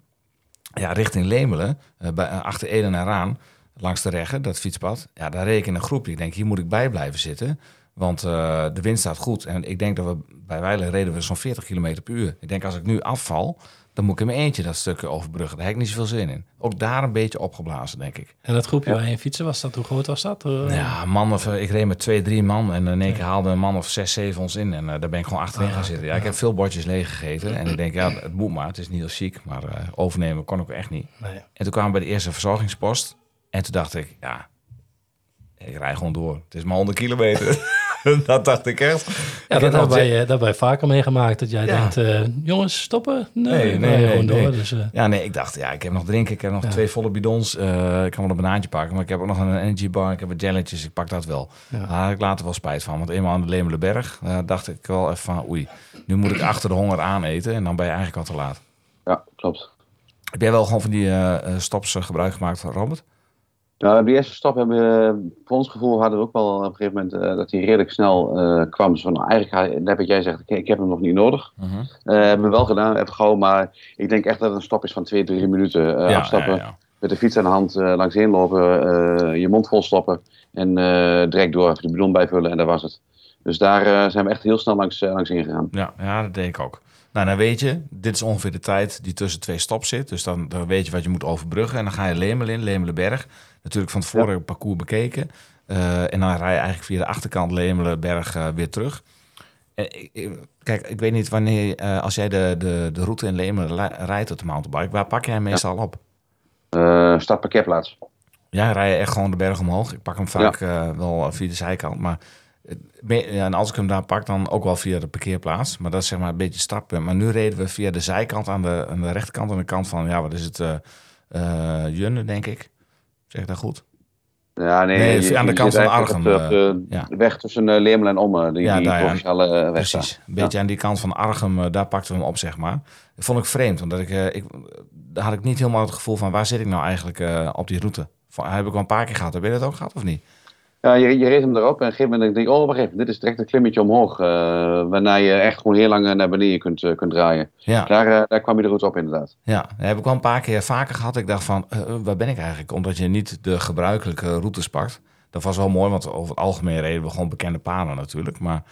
ja, richting Lemelen, uh, bij, achter Eden en Raan, langs de Reggen, dat fietspad. Ja, daar een groepje. Ik denk, hier moet ik bij blijven zitten. Want de wind staat goed. En ik denk dat we bij Weilen reden we zo'n 40 km per uur. Ik denk, als ik nu afval, dan moet ik in mijn eentje dat stukje overbruggen. Daar heb ik niet zoveel zin in. Ook daar een beetje opgeblazen, denk ik. En dat groepje ja. waar je fietsen was dat, hoe groot was dat? Uh, ja, man of, ik reed met twee, drie man. En in één keer haalde een man of zes, zeven ons in. En uh, daar ben ik gewoon achterin uh, gaan zitten. Ja, ik heb veel bordjes leeg gegeten. En ik denk, ja, het moet maar. Het is niet heel chic. Maar uh, overnemen kon ik echt niet. Nee. En toen kwamen we bij de eerste verzorgingspost. En toen dacht ik, ja, ik rij gewoon door. Het is maar 100 kilometer. dat dacht ik echt. Ja, ik dat hebben wij, dat wij vaker meegemaakt. Dat jij ja. denkt, uh, jongens, stoppen? Nee, nee, nee, nee, gewoon nee. door. Dus, uh, ja, nee, ik dacht, ja, ik heb nog drinken. Ik heb nog ja. twee volle bidons. Uh, ik kan wel een banaantje pakken. Maar ik heb ook nog een energy bar. Ik heb wat jelletjes. Ik pak dat wel. Ja. Daar had ik later wel spijt van. Want eenmaal aan de Lemelenberg uh, dacht ik wel even van, oei, nu moet ik achter de honger aan eten. En dan ben je eigenlijk al te laat. Ja, klopt. Heb jij wel gewoon van die uh, stops gebruik gemaakt van Robert? Nou, die eerste stap hebben we, voor ons gevoel hadden we ook wel op een gegeven moment eh, dat hij redelijk snel eh, kwam. Dus van, nou, eigenlijk, net wat jij zegt, ik, ik heb hem nog niet nodig. Mhm. Eh, hebben we wel gedaan, we gauw, maar ik denk echt dat het een stap is van twee, drie minuten. ja, afstappen, ja, ja. met de fiets aan de hand langs heen lopen, je mond vol stoppen en direct door, even de bidon bijvullen en dat was het. Dus daar zijn we echt heel snel langs, langs ingegaan. Ja, ja, dat denk ik ook. Nou, dan weet je, dit is ongeveer de tijd die tussen twee stops zit. Dus dan, dan weet je wat je moet overbruggen. En dan ga je Lemel in, Lemelenberg. Natuurlijk van tevoren het parcours bekeken. Eh, en dan rij je eigenlijk via de achterkant Lemelenberg eh, weer terug. En, ik- kijk, ik weet niet wanneer, eh, als jij de, de, de route in Lemelen rijdt op de mountainbike, waar pak jij meestal op? Eh start parkeerplaats. Ja, rij je echt gewoon de berg omhoog. Ik pak hem vaak eh, wel via de zijkant. Maar eh, ja, en als ik hem daar pak, dan ook wel via de parkeerplaats. Maar dat is zeg maar een beetje startpunt. Maar nu reden we via de zijkant aan de, aan de rechterkant. Aan de kant van, ja, wat is het? eh eh, Junne, denk ik. Zeg ik dat goed? Ja, nee, Nee, je- aan de kant van op eh, ja. de weg tussen uh, Leemel en Omme, die, Ja, die daar, provinciale eh, weg Precies. Een beetje aan die kant van Arnhem, eh, daar pakten we hem op, zeg maar. Dat vond ik vreemd, omdat ik, eh, ik, daar had ik niet helemaal het gevoel van... waar zit ik nou eigenlijk eh, op die route? Van, heb ik wel een paar keer gehad. Heb je dat ook gehad of niet? Ja, je, je reed hem erop en op een gegeven moment denk ik, oh wacht even, dit is direct een klimmetje omhoog. eh, waarna je echt gewoon heel lang eh, naar beneden kunt, eh, kunt draaien. Ja. Daar, daar kwam je de route op inderdaad. Ja, dat heb ik wel een paar keer vaker gehad. Ik dacht van, waar ben ik eigenlijk? Omdat je niet de gebruikelijke routes pakt. Dat was wel mooi, want over het algemeen reden we gewoon bekende paden natuurlijk. Maar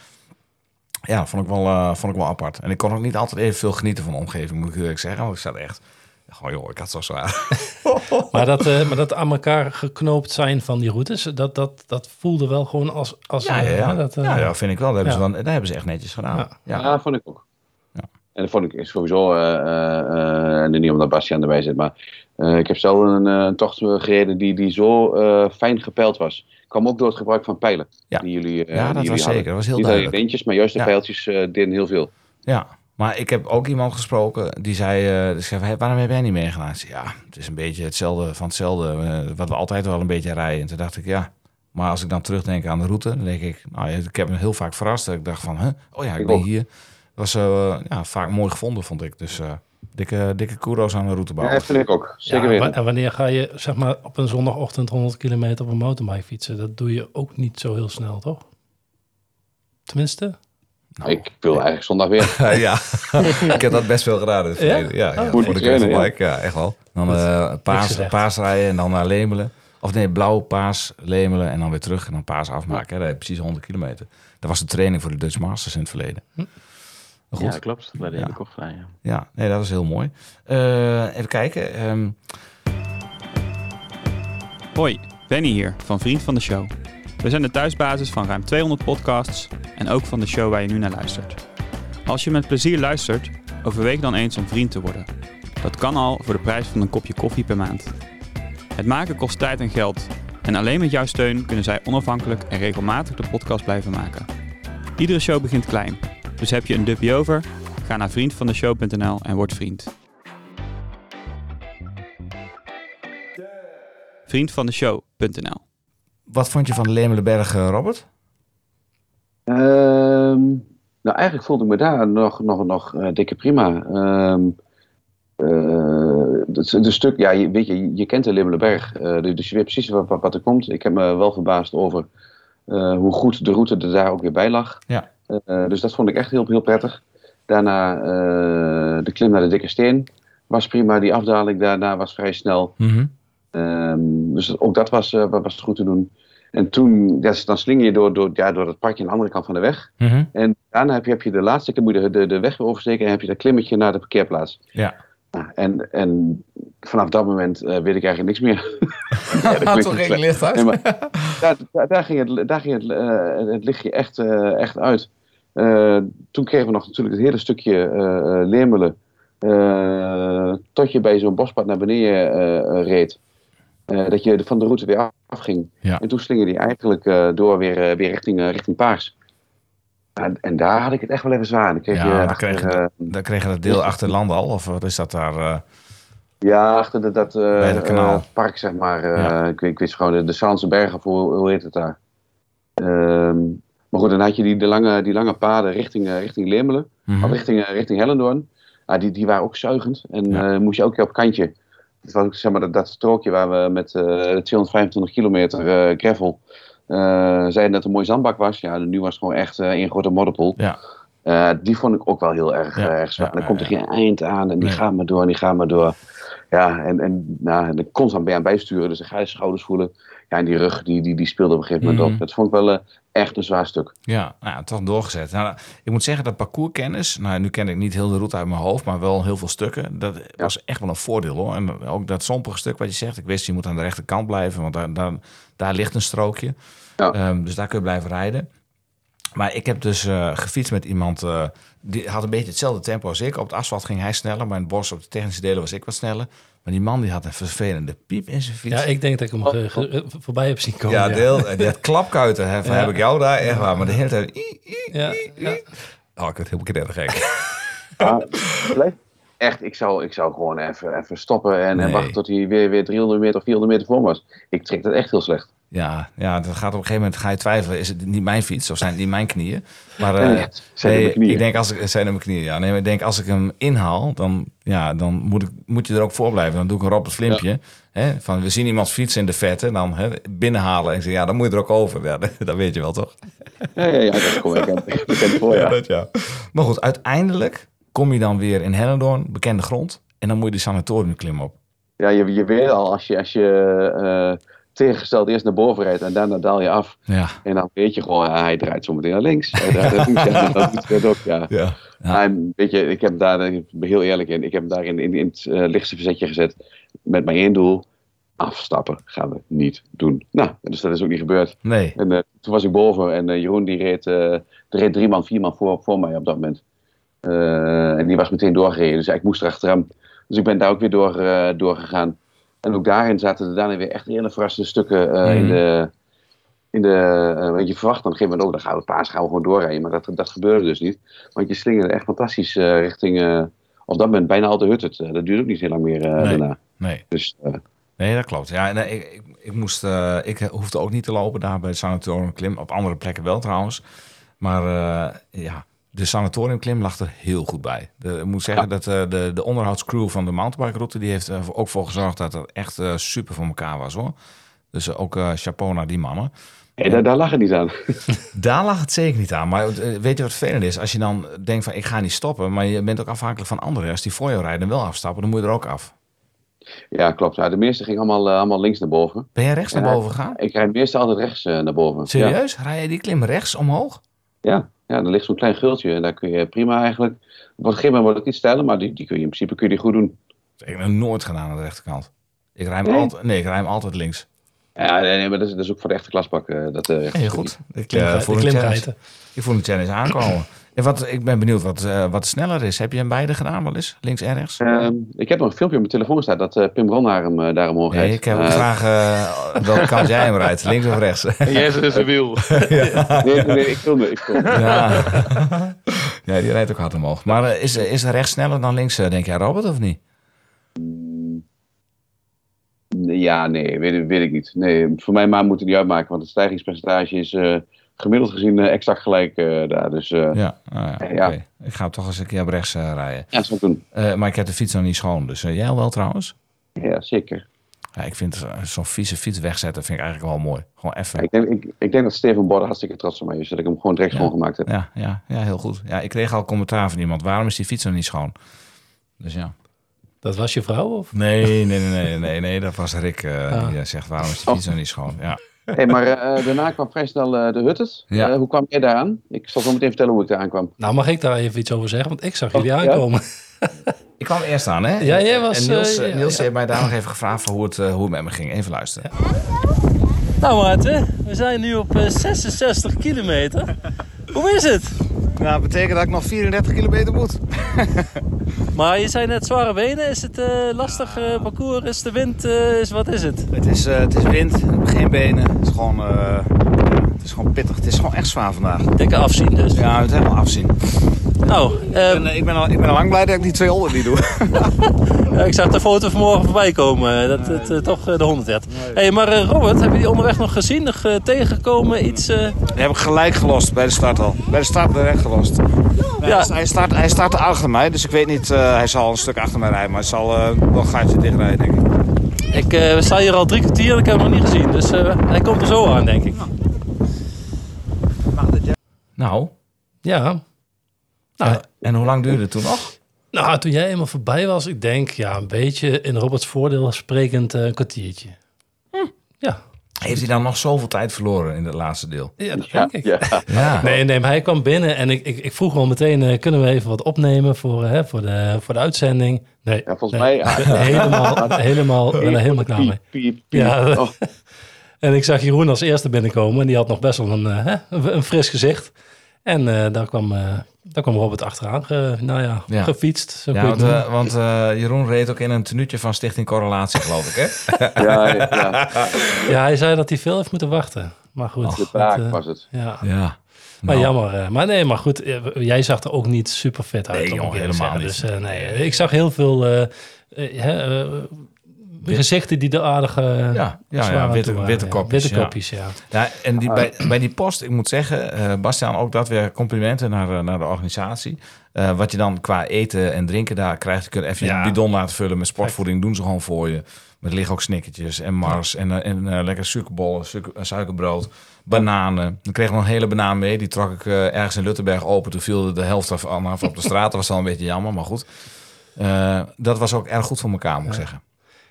ja, vond ik wel, vond ik wel apart. En ik kon ook niet altijd even veel genieten van de omgeving, moet ik eerlijk zeggen. Want ik zat echt, oh joh, ik had het zo zwaar. Maar dat, eh, maar dat aan elkaar geknoopt zijn van die routes, dat, dat, dat voelde wel gewoon als... als Ja, ja, eh, ja. dat, eh, ja, ja, vind ik wel. Dat hebben, ja. ze, dan, dat hebben ze echt netjes gedaan. Ja. Ja. Ja, vond ik ook. Ja. En dat vond ik is sowieso, eh, eh, eh, niet omdat Bastiaan erbij zit, maar eh, ik heb zelf een, eh, een tocht gereden die, die zo eh, fijn gepeild was. Kwam ook door het gebruik van pijlen. Ja. Die jullie, eh, Ja, die dat jullie was hadden. zeker. Dat was heel Niet alleen duidelijk. lintjes, maar juist de Ja. pijltjes eh deden heel veel. Ja, maar ik heb ook iemand gesproken die zei, eh, die zei "Hey, waarom heb jij niet meegedaan? Ja, het is een beetje hetzelfde van hetzelfde, eh, wat we altijd wel een beetje rijden. En toen dacht ik, ja, maar als ik dan terugdenk aan de route, dan denk ik, nou, ja, ik heb me heel vaak verrast. Dat ik dacht van, huh? oh ja, ik, Ik ben ook. hier. Dat was eh, ja, vaak mooi gevonden, vond ik. Dus eh, dikke, dikke kudos aan de Ja, routebouwer. dat vind ik ook. Zeker Ja, en wanneer ga je zeg maar, op een zondagochtend 100 kilometer op een motorbike fietsen? Dat doe je ook niet zo heel snel, toch? Tenminste? Nou, Ik wil eigenlijk zondag weer. ja, ik heb dat best veel gedaan in het Ja? verleden. Ja, ja, Goed voor de ja. gravelbike, ja. echt wel. Dan eh paas, paas rijden en dan naar Lemelen. Of nee, blauw, paas, Lemelen en dan weer terug en dan paas afmaken. hè. Dat heb je precies 100 kilometer. Dat was de training voor de Dutch Masters in het verleden. Ja, Goed, dat klopt. Dat Ja. heb ik ook gedaan, ja. ja, nee, dat is heel mooi. Eh, even kijken. ehm, Hoi, Benny hier van Vriend van de Show. We zijn de thuisbasis van ruim 200 podcasts en ook van de show waar je nu naar luistert. Als je met plezier luistert, overweeg dan eens om vriend te worden. Dat kan al voor de prijs van een kopje koffie per maand. Het maken kost tijd en geld en alleen met jouw steun kunnen zij onafhankelijk en regelmatig de podcast blijven maken. Iedere show begint klein, dus heb je een dupje over? Ga naar vriendvandeshow.nl en word vriend. Vriendvandeshow.nl wat vond je van de Lemelenberg, eh, Robert? Ehm, nou, eigenlijk voelde ik me daar nog, nog, nog eh, dikke prima. Eh, het, het stuk, ja, je, weet je, je kent de Limmelenberg, eh, dus je weet precies wat, wat, er komt. Ik heb me wel verbaasd over hoe goed de route er daar ook weer bij lag. Ja. Dus dat vond ik echt heel, heel prettig. Daarna de klim naar de Dikke Steen was prima. Die afdaling daarna was vrij snel. Mhm. Ehm, dus ook dat was, eh, was goed te doen. En toen, ja, dan sling je door, door, ja, door het parkje aan de andere kant van de weg. Mhm. En daarna heb je, heb je de laatste keer moet je de, de, de weg weer oversteken en heb je dat klimmetje naar de parkeerplaats. Ja. Nou, en, en vanaf dat moment eh, weet ik eigenlijk niks meer. Ja, dat klinkt Toen ging slecht. het licht uit. Nee, maar daar, daar, ging het, daar ging het, eh, het lichtje echt, echt uit. Toen kregen we nog natuurlijk het hele stukje eh, tot je bij zo'n bospad naar beneden reed. Eh, dat je van de route weer afging. Ja. En toen slingerde die eigenlijk eh, door weer, eh, weer richting, richting Paars. En, en daar had ik het echt wel even zwaar. Dan kreeg Ja, je achter, Dan kreeg je dat deel achter Landal, of wat is dat daar? Ja, achter de, dat Bij het kanaal. park, zeg maar. Ja. ik, ik wist gewoon de, de Zaanse bergen, hoe, hoe heet het daar? Ehm, maar goed, dan had je die, de lange, die lange paden richting, richting Leermelen, Mhm. of richting, richting Hellendoorn. Ah, die, die waren ook zuigend. En Ja. moest je ook op kantje het was ook zeg maar, dat, dat strookje waar we met eh 225 kilometer eh, gravel eh, zeiden dat het een mooi zandbak was. Ja, nu was het gewoon echt eh één grote modderpoel. Ja. Eh, die vond ik ook wel heel erg, Ja, eh, erg zwaar. ja, dan ja, komt er geen eind aan en die gaat maar door en die gaat maar door. Ja, en, en nou, en constant bij aan bijsturen, dus dan ga je schouders voelen. Ja, en die rug die, die, die speelde op een gegeven moment Mhm. op. Dat vond ik wel eh, echt een zwaar stuk. Ja, nou, toch doorgezet. Nou, ik moet zeggen dat parcourskennis, nou, nu ken ik niet heel de route uit mijn hoofd, maar wel heel veel stukken. Dat was echt wel een voordeel hoor. En ook dat sompige stuk wat je zegt, ik wist je moet aan de rechterkant blijven, want daar, daar, daar ligt een strookje. Ja. Ehm, dus daar kun je blijven rijden. Maar ik heb dus eh, gefietst met iemand, eh, die had een beetje hetzelfde tempo als ik. Op het asfalt ging hij sneller, maar in het bos op de technische delen was ik wat sneller. Maar die man die had een vervelende piep in zijn fiets. Ja, ik denk dat ik hem ge- ge- voorbij heb zien komen. Ja, deel, die had klapkuiten. Hè, van, Ja. Heb ik jou daar? Echt waar. Maar de hele tijd... i, i, Ja, i, i. ja. Oh, ik werd helemaal knettergek. Ja, echt, ik zou, ik zou gewoon even, even stoppen en, Nee. en wachten tot hij weer, weer 300 meter of 400 meter voor me was. Ik trek dat echt heel slecht. Ja, ja, dat gaat op een gegeven moment ga je twijfelen. Is het niet mijn fiets of zijn het niet mijn knieën? Maar eh, zijn nee, mijn knieën. ik denk als ik zijn mijn knieën. Ja, nee, maar ik denk als ik hem inhaal, dan, ja, dan moet, ik, moet je er ook voor blijven. Dan doe ik een Robert Flimpje. Hè, van we zien iemand fietsen in de vette, dan hè, binnenhalen en zeg ja, dan moet je er ook over. Ja, dat, dat weet je wel toch? Ja, ja, ja dat is gewoon bekend, bekend voor, ja. dat ja. Maar goed, uiteindelijk kom je dan weer in Hellendoorn, bekende grond, en dan moet je die sanatoriumklim op. Ja, je, je weet al, als je, als je eh, tegengesteld eerst naar boven rijdt en daarna daal je af. Ja, En dan weet je gewoon, ja, hij draait zo meteen naar links. Hij draait naar links, ja, dat doet het ook, ja. ja. Ja. En weet je, ik heb daar, ik ben heel eerlijk in, ik heb hem daar in, in, in het eh, lichtste verzetje gezet met maar één doel. Afstappen gaan we niet doen. Nou, dus dat is ook niet gebeurd. Nee. En eh, toen was ik boven en eh, Jeroen die reed, eh, er reed drie man, vier man voor, voor mij op dat moment. Eh, en die was meteen doorgereden, dus ik moest er achteraan. Dus ik ben daar ook weer door, eh, doorgegaan. En ook daarin zaten er daarna weer echt hele verrassende stukken eh, in Mhm. de... In de eh, want je verwacht dan op een gegeven moment ook, dan gaan we paas gaan we gewoon doorrijden. Maar dat, dat gebeurde dus niet. Want je slingerde echt fantastisch eh, richting, op dat moment bijna al de hut. Dat duurde ook niet heel lang meer Nee. daarna. Nee. Dus Nee, dat klopt. Ja, nee, ik, ik, ik, moest, ik hoefde ook niet te lopen daar bij het sanatoriumklim. Op andere plekken wel trouwens. Maar ja, de sanatoriumklim lag er heel goed bij. De, ik moet zeggen dat eh, de, de onderhoudscrew van de mountainbike-route... die heeft er ook voor gezorgd dat het echt eh, super voor elkaar was, hoor. Dus eh, ook eh chapeau naar die mannen. daar, daar lag het niet aan. Daar lag het zeker niet aan. Maar eh, weet je wat vervelend is? Als je dan denkt van ik ga niet stoppen... maar je bent ook afhankelijk van anderen. Als die voor jou rijden en wel afstappen, dan moet je er ook af. ja, klopt. Ja, de meeste ging allemaal, eh, allemaal links naar boven. Ben jij rechts naar boven gegaan? Ik rijd meestal altijd rechts eh, naar boven. Ja. Serieus? Rij je die klim rechts omhoog? Ja, ja, er ligt zo'n klein gultje en daar kun je prima eigenlijk. Op een gegeven moment wordt het iets steiler, maar die, die kun je in principe kun je die goed doen. Ik heb nooit gedaan aan de rechterkant. Ik rij hem, Nee? altijd, nee, ik rij hem altijd links. Ja, nee, nee maar dat is, dat is ook voor de echte klasbak. eh, dat, eh, Heel goed. Ik, een challenge. Ik voel een challenge aankomen. En wat, ik ben benieuwd wat, eh, wat sneller is. Heb je hem beide gedaan wel eens? Links en rechts? Ehm, ik heb nog een filmpje op mijn telefoon staan dat eh, Pim Bron daar, hem, eh, daar omhoog Nee, ik heb graag welke kant jij hem rijdt. Links of rechts? En jij zit in zijn wiel. nee, nee, nee, ik filmde. Ik filmde. ja. ja, die rijdt ook hard omhoog. Maar is, is rechts sneller dan links, denk jij, Robert, of niet? Nee, Ja, nee, weet, weet ik niet. Nee, voor mij maar moet het niet uitmaken, want het stijgingspercentage is eh, gemiddeld gezien eh, exact gelijk eh, daar. Dus eh, ja, Ja, ah, ja, Ja. oké. Ik ga toch eens een keer op rechts rijden. dat zou ik doen. Eh, maar ik heb de fiets nog niet schoon. Dus jij wel trouwens? Ja, zeker. Ja, ik vind zo'n vieze fiets wegzetten vind ik eigenlijk wel mooi. Gewoon even. Ik denk, ik, ik denk dat Steven Borden hartstikke trots op mij is, dat ik hem gewoon direct Ja. schoongemaakt heb. Ja, ja, ja, heel goed. Ja, ik kreeg al commentaar van iemand. Waarom is die fiets nog niet schoon? Dus ja. Dat was je vrouw? Of? Nee, nee, nee, nee, nee, nee dat was Rick eh, Ah. die zegt waarom is die fiets nog niet schoon? Ja. Hey, maar eh, daarna kwam vrij snel eh, de Huttet. Ja. Eh, hoe kwam jij daar aan? Ik zal zo meteen vertellen hoe ik daar aankwam. Nou, mag ik daar even iets over zeggen? Want ik zag jullie Oh, ja? aankomen. Ik kwam eerst aan, hè? Ja, jij was, En Niels, ja, Niels ja. heeft mij daar nog even gevraagd voor hoe het, hoe het met me ging. Even luisteren. Nou Maarten, we zijn nu op eh, 66 kilometer. Hoe is het? Nou, dat betekent dat ik nog 34 kilometer moet. Maar je zei net zware benen. Is het eh, lastig eh, parcours? Is de wind? eh, is, wat is het? Het is, het is wind, ik heb geen benen. Het is, gewoon, het is gewoon pittig. Het is gewoon echt zwaar vandaag. Dikke afzien dus. Ja, het helemaal afzien. Nou, Ik ehm, ben, eh, ik, ben al, ik ben al lang blij dat ik die 200 niet doe. Ja, ik zag de foto vanmorgen voorbij komen, eh, dat het eh, toch de 100 werd. Hey, maar eh, Robert, heb je die onderweg nog gezien? Nog eh, tegengekomen? Iets? eh? Die heb ik gelijk gelost bij de start al. Bij de start direct gelost. Nee, Ja. hij, start, hij startte achter mij, dus ik weet niet, eh, hij zal een stuk achter mij rijden. Maar het zal eh, wel een gaatje dicht rijden, denk ik. Ik uh, sta hier al drie kwartier en ik heb hem nog niet gezien. Dus uh, hij komt er zo aan, denk ik. Nou, Ja. Nou, en, en hoe lang duurde het toen nog? nou, toen jij helemaal voorbij was, ik denk, ja, een beetje in Roberts voordeel sprekend eh, een kwartiertje. Ja. Heeft hij dan nog zoveel tijd verloren in het laatste deel? Ja, dat Ja, denk ik. ja. Ja. Nee, nee, maar hij kwam binnen en ik, ik, ik vroeg al meteen, eh, kunnen we even wat opnemen voor, eh, voor, de, voor de uitzending? Nee, Ja, volgens nee. mij- helemaal, helemaal, ben er helemaal klaar mee. Piep, piep, piep. Ja. Oh, En ik zag Jeroen als eerste binnenkomen en die had nog best wel een, eh, hè, een, een fris gezicht. En eh, daar, kwam, eh, daar kwam Robert achteraan, ge- nou ja, Ja. gefietst. Zo Ja, want, eh, want Jeroen reed ook in een tenuutje van Stichting Correlatie, geloof ik, hè? ja, ja, ja. hij zei dat hij veel heeft moeten wachten. Maar goed. De dat, braak eh, was het. ja. Ja. Maar Nou, jammer. maar nee, maar goed. Jij zag er ook niet super vet uit. Nee, te helemaal zeggen. Dus eh, nee, ik zag heel veel eh, eh, hè, eh, gezichten die de aardige Ja, ja, ja, aan witte- waren, witte ja. kopjes, Witte ja. kopjes, ja. Ja, en die, bij, bij die post, ik moet zeggen, eh Bastiaan, ook dat weer complimenten naar, eh, naar de organisatie. Eh, wat je dan qua eten en drinken daar krijgt, je kunt even Ja. je bidon laten vullen met sportvoeding, doen ze gewoon voor je. Met liggen ook snickertjes en mars en, eh, en eh, lekker suikerbollen, suiker, eh, suikerbrood, bananen. Dan kreeg ik nog een hele banaan mee, die trok ik eh, ergens in Luttenberg open. Toen viel de helft ervan af op de straat, dat was dan een beetje jammer, maar goed. Eh, dat was ook erg goed voor elkaar, moet ik zeggen.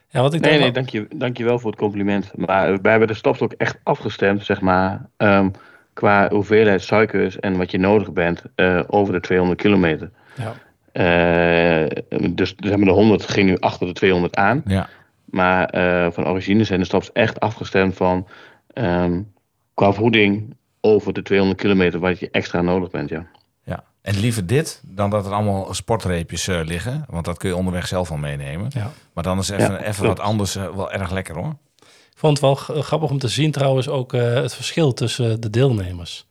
Ja, wat ik Nee, dan nee, dank je, dank je wel voor het compliment. Maar wij hebben de stops ook echt afgestemd, zeg maar, ehm, qua hoeveelheid suikers en wat je nodig bent eh, over de 200 kilometer. Ja. Eh, dus zeg maar, de 100 ging nu achter de 200 aan. Ja. Maar eh, van origine zijn de stops echt afgestemd van ehm, qua voeding over de 200 kilometer wat je extra nodig bent, ja. En liever dit dan dat er allemaal sportreepjes eh, liggen. Want dat kun je onderweg zelf al meenemen. Ja. Maar dan is even, Ja, even wat anders eh, wel erg lekker hoor. Ik vond het wel grappig om te zien trouwens ook eh, het verschil tussen de deelnemers.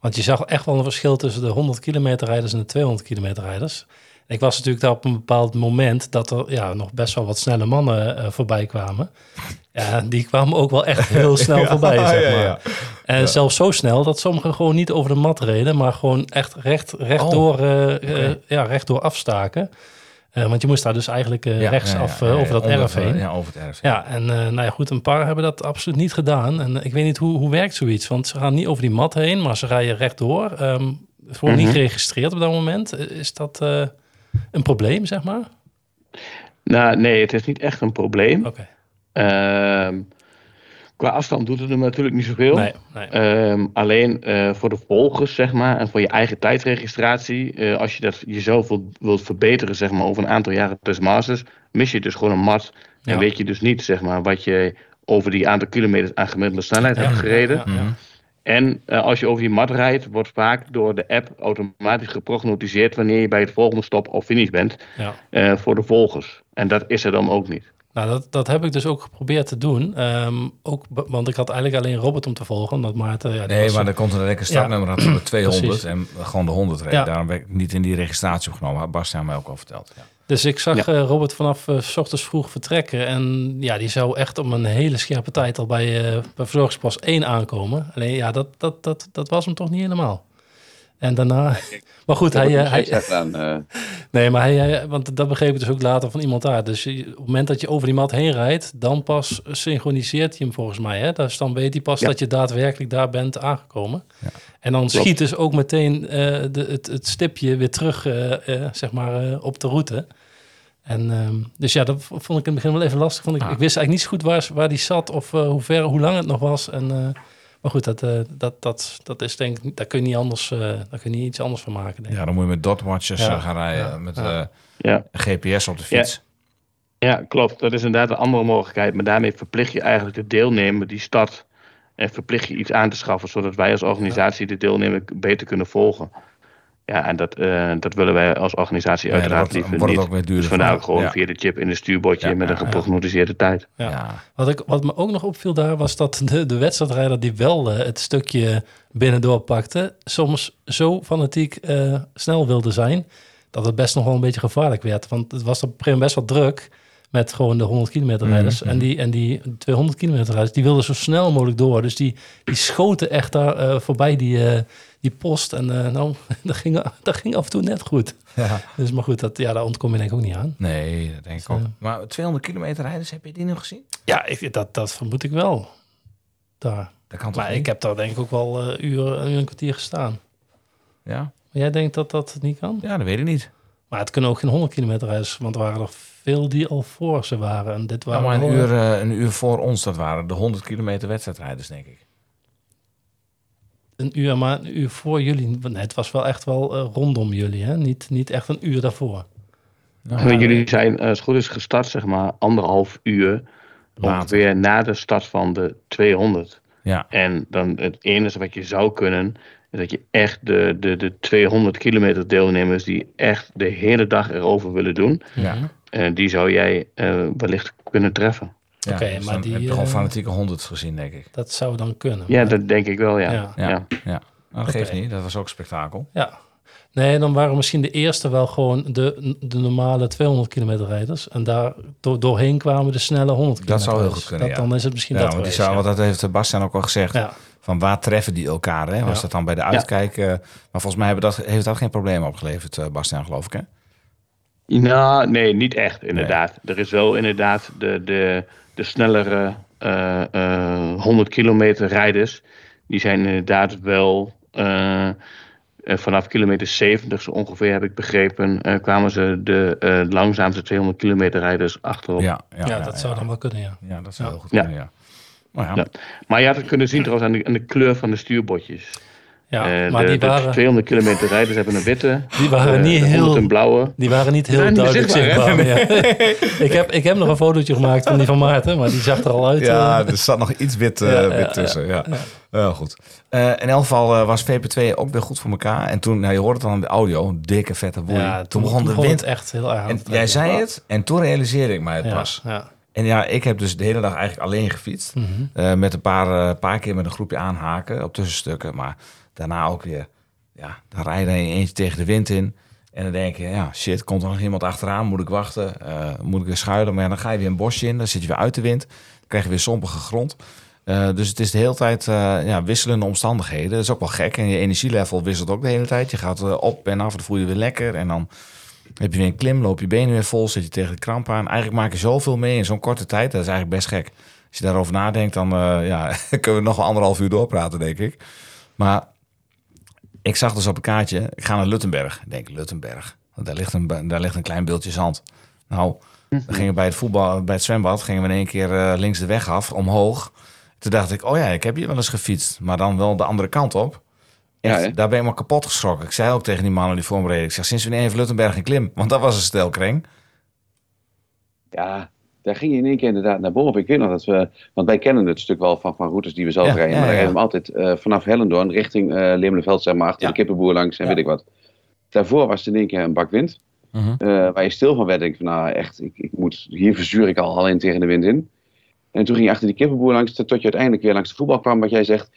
Want je zag echt wel een verschil tussen de 100 kilometer rijders en de 200 kilometer rijders. Ik was natuurlijk daar op een bepaald moment dat er ja, nog best wel wat snelle mannen eh, voorbij kwamen. Ja, die kwamen ook wel echt heel snel voorbij, zeg maar. En zelfs zo snel dat sommigen gewoon niet over de mat reden, maar gewoon echt recht, rechtdoor, eh, eh, ja, rechtdoor afstaken. Want je moest daar dus eigenlijk eh, Ja, rechtsaf ja, ja, over dat erf heen. Ja, over het erf. Ja, en nou ja, goed, een paar hebben dat absoluut niet gedaan. En ik weet niet hoe, hoe werkt zoiets, want ze gaan niet over die mat heen, maar ze rijden rechtdoor. Ehm het wordt niet Mhm. geregistreerd op dat moment. Is dat een probleem, zeg maar? Nou, nee, het is niet echt een probleem. Oké. Ehm, qua afstand doet het er natuurlijk niet zoveel. Nee, nee. Ehm, alleen eh, voor de volgers, zeg maar, en voor je eigen tijdregistratie, eh, als je dat jezelf wilt, wilt verbeteren, zeg maar, over een aantal jaren tussen masters, mis je dus gewoon een mat. Ja. En weet je dus niet, zeg maar, wat je over die aantal kilometers aan gemiddelde snelheid hebt gereden. Ja, ja. Mhm. En eh, als je over die mat rijdt, wordt vaak door de app automatisch geprognotiseerd wanneer je bij het volgende stop of finish bent Ja. eh, voor de volgers. En dat is er dan ook niet. Nou, dat, dat heb ik dus ook geprobeerd te doen. Ehm, ook, want ik had eigenlijk alleen Robert om te volgen, omdat Maarten... Ja, Nee, was- maar er komt een lekker startnummer had voor de 200 Precies. en gewoon de 100 reed. Ja. Daarom ben ik niet in die registratie opgenomen. Had Bastiaan mij ook al verteld. Ja. Dus ik zag Ja. eh, Robert vanaf eh, s ochtends vroeg vertrekken. En ja, die zou echt om een hele scherpe tijd al bij, eh bij verzorgingspas 1 aankomen. Alleen ja, dat, dat, dat, dat was hem toch niet helemaal. En daarna... Maar goed, hij... eh, hij aan, eh, nee, maar hij... hij- Want dat begreep ik dus ook later van iemand daar. Dus je- op het moment dat je over die mat heen rijdt... dan pas synchroniseert hij hem volgens mij. Hè? Dus dan weet hij pas Ja. dat je daadwerkelijk daar bent aangekomen. Ja. En dan Klopt. schiet dus ook meteen eh, de, het, het stipje weer terug, eh, eh, zeg maar, eh, op de route. En ehm, dus ja, dat vond ik in het begin wel even lastig. Vond ik, Ah. ik wist eigenlijk niet zo goed waar, waar die zat of hoe ver, hoe lang het nog was. En, eh, maar goed, dat, eh, dat, dat, dat is denk ik, daar kun je niet anders, eh, daar kun je niet iets anders van maken. Denk ik. ja, dan moet je met dotwatches Ja. eh, gaan rijden. Ja. Met Ja. eh, Ja. GPS op de fiets. Ja, klopt. Dat is inderdaad een andere mogelijkheid. Maar daarmee verplicht je eigenlijk de deelnemer die stad en verplicht je iets aan te schaffen, zodat wij als organisatie de deelnemer beter kunnen volgen. Ja, en dat, eh, dat willen wij als organisatie Ja, uiteraard wordt, liever wordt het niet. ook weer duurder. Dus vandaar voor- ook gewoon ja. via de chip in de stuurbordje Ja, met ja, een ja. geprognotiseerde tijd. Ja. Ja. Wat, ik, wat me ook nog opviel daar was dat de, de wedstrijdrijder die wel eh, het stukje binnendoor pakte, soms zo fanatiek eh, snel wilde zijn, dat het best nog wel een beetje gevaarlijk werd. Want het was op een gegeven moment best wel druk met gewoon de 100 kilometer rijders. Mhm. En, die, en die 200 kilometer rijders, die wilden zo snel mogelijk door. Dus die, die schoten echt daar eh, voorbij die, eh, die post. En eh, nou, dat ging, dat ging af en toe net goed. Ja. Dus maar goed, dat, ja, daar ontkom je denk ik ook niet aan. Nee, dat denk ik Dus, ook. eh, Maar 200 kilometer rijders, heb je die nog gezien? Ja, ik, dat, dat vermoed ik wel. Daar. Dat kan toch Maar niet? ik heb daar denk ik ook wel eh uur, een uur en een kwartier gestaan. Ja? Maar jij denkt dat dat niet kan? ja, dat weet ik niet. Maar het kunnen ook geen 100 kilometer rijders, want er waren er veel die al voor ze waren. En dit Ja, waren maar een uur, een uur voor ons, dat waren de 100 kilometer wedstrijdrijders, denk ik. Een uur, maar een uur voor jullie. Nee, het was wel echt wel eh, rondom jullie, hè? Niet, niet echt een uur daarvoor. En jullie zijn, eh, als het goed is, gestart, zeg maar, anderhalf uur. Later. Ongeveer na de start van de 200. Ja, En dan het enige wat je zou kunnen, is dat je echt de, de, de 200 kilometer deelnemers die echt de hele dag erover willen doen, ja. eh, die zou jij eh, wellicht kunnen treffen. Ja. Oké, dus maar dan die, heb je gewoon eh, fanatieke honderd gezien, denk ik. Dat zou dan kunnen. Ja, maar- dat denk ik wel, ja. Ja. Ja, ja. ja. Nou, dat geeft niet. Dat was ook spektakel. Ja. Nee, dan waren misschien de eerste wel gewoon de, de normale 200 kilometer rijders. En daar door, doorheen kwamen de snelle 100 kilometer Dat zou heel goed kunnen, Dat, ja. Dan is het misschien Ja, dat want, die zou, ja. want dat heeft Bastian ook al gezegd. Ja. Van waar treffen die elkaar? Hè? Was Ja. dat dan bij de uitkijk? maar volgens mij hebben dat, heeft dat geen probleem opgeleverd, eh, Bastian, geloof ik. Hè? Nou, nee, niet echt, inderdaad. Er is wel inderdaad de, de, de snellere eh, eh, 100 kilometer rijders. Die zijn inderdaad wel eh, eh, vanaf kilometer 70 zo ongeveer, heb ik begrepen, eh, kwamen ze de eh, langzaamste 200 kilometer rijders achterop. Ja, ja, Ja, ja, dat ja. zou dan wel kunnen, ja. Ja, dat zou Ja. heel goed kunnen, ja. Nou ja, Ja. Maar je had het kunnen zien trouwens aan de, aan de kleur van de stuurbordjes. Ja, Eh, maar de, die de waren, 200 kilometer rijders hebben een witte, die waren eh, niet de 100 heel... een blauwe. Die waren niet heel duidelijk zichtbaar, zichtbaar. ja. ik, heb, ik heb nog een fotootje gemaakt van die van Maarten, maar die zag er al uit. ja, eh. er zat nog iets wit, eh, Ja, wit ja, tussen. Ja, goed. Eh, in elk geval was VP2 ook weer goed voor elkaar. En toen, nou, je hoort het dan in de audio, een dikke vette boei. ja, toen, begon de het wind. echt heel erg aan En jij zei het, en toen realiseerde ik mij het ja, pas. Ja. En ja, ik heb dus de hele dag eigenlijk alleen gefietst. Mhm. Eh, met een paar, paar keer met een groepje aanhaken op tussenstukken. Maar daarna ook weer, ja, dan rij je eentje tegen de wind in. En dan denk je, ja, shit, komt er nog iemand achteraan? Moet ik wachten? Eh, moet ik weer schuilen? Maar dan ga je weer een bosje in, dan zit je weer uit de wind. Dan krijg je weer sompige grond. Eh, dus het is de hele tijd eh, ja, wisselende omstandigheden. Dat is ook wel gek. En je energielevel wisselt ook de hele tijd. Je gaat op en af, dan voel je weer lekker. En dan heb je weer een klim, loop je benen weer vol, zit je tegen de kramp aan. Eigenlijk maak je zoveel mee in zo'n korte tijd. Dat is eigenlijk best gek. Als je daarover nadenkt, dan ja, kunnen we nog wel anderhalf uur doorpraten, denk ik. Maar ik zag dus op een kaartje, ik ga naar Luttenberg. Ik denk, Luttenberg, want daar ligt een, daar ligt een klein beeldje zand. Nou, dan gingen we bij het voetbal, bij het zwembad, gingen we in één keer eh, links de weg af, omhoog. Toen dacht ik, oh ja, ik heb hier wel eens gefietst, maar dan wel de andere kant op. Echt, Ja, daar ben ik maar kapot geschrokken. Ik zei ook tegen die mannen die voor me reden, ik zeg, sinds wanneer heeft Luttenberg een klim? Want dat was een stelkring. Ja, daar ging je in één keer inderdaad naar boven. Ik weet nog dat we, want wij kennen het stuk wel van, van routes die we zelf Ja, rijden. maar ja. rijden we altijd eh, vanaf Hellendoorn richting eh Lemelenveld, zeg maar, achter de kippenboer langs en weet ik wat. Daarvoor was het in één keer een bak wind. Mhm. eh, waar je stil van werd. Denk ik van, nou echt, ik, ik moet, hier verzuur ik al alleen tegen de wind in. En toen ging je achter die kippenboer langs, tot je uiteindelijk weer langs de voetbal kwam, wat jij zegt.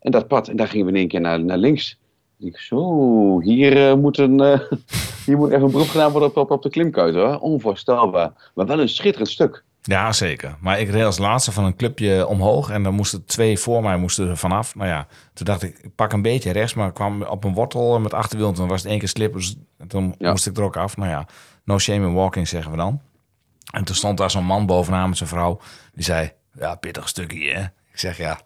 En dat pad, en daar gingen we in één keer naar, naar links. Ik, zo, hier, eh, moet een, eh, hier moet even een beroep gedaan worden op, op, op de klimkuit hoor. Onvoorstelbaar. Maar wel een schitterend stuk. Ja, zeker. Maar ik reed als laatste van een clubje omhoog en dan moesten twee voor mij moesten er vanaf. Maar ja, toen dacht ik, ik pak een beetje rechts, maar ik kwam op een wortel met achterwiel. En toen was het één keer slippers. En toen Ja. moest ik er ook af. Nou ja, no shame in walking zeggen we dan. En toen stond daar zo'n man bovenaan met zijn vrouw. Die zei, ja, pittig stukje hè. Ik zeg ja.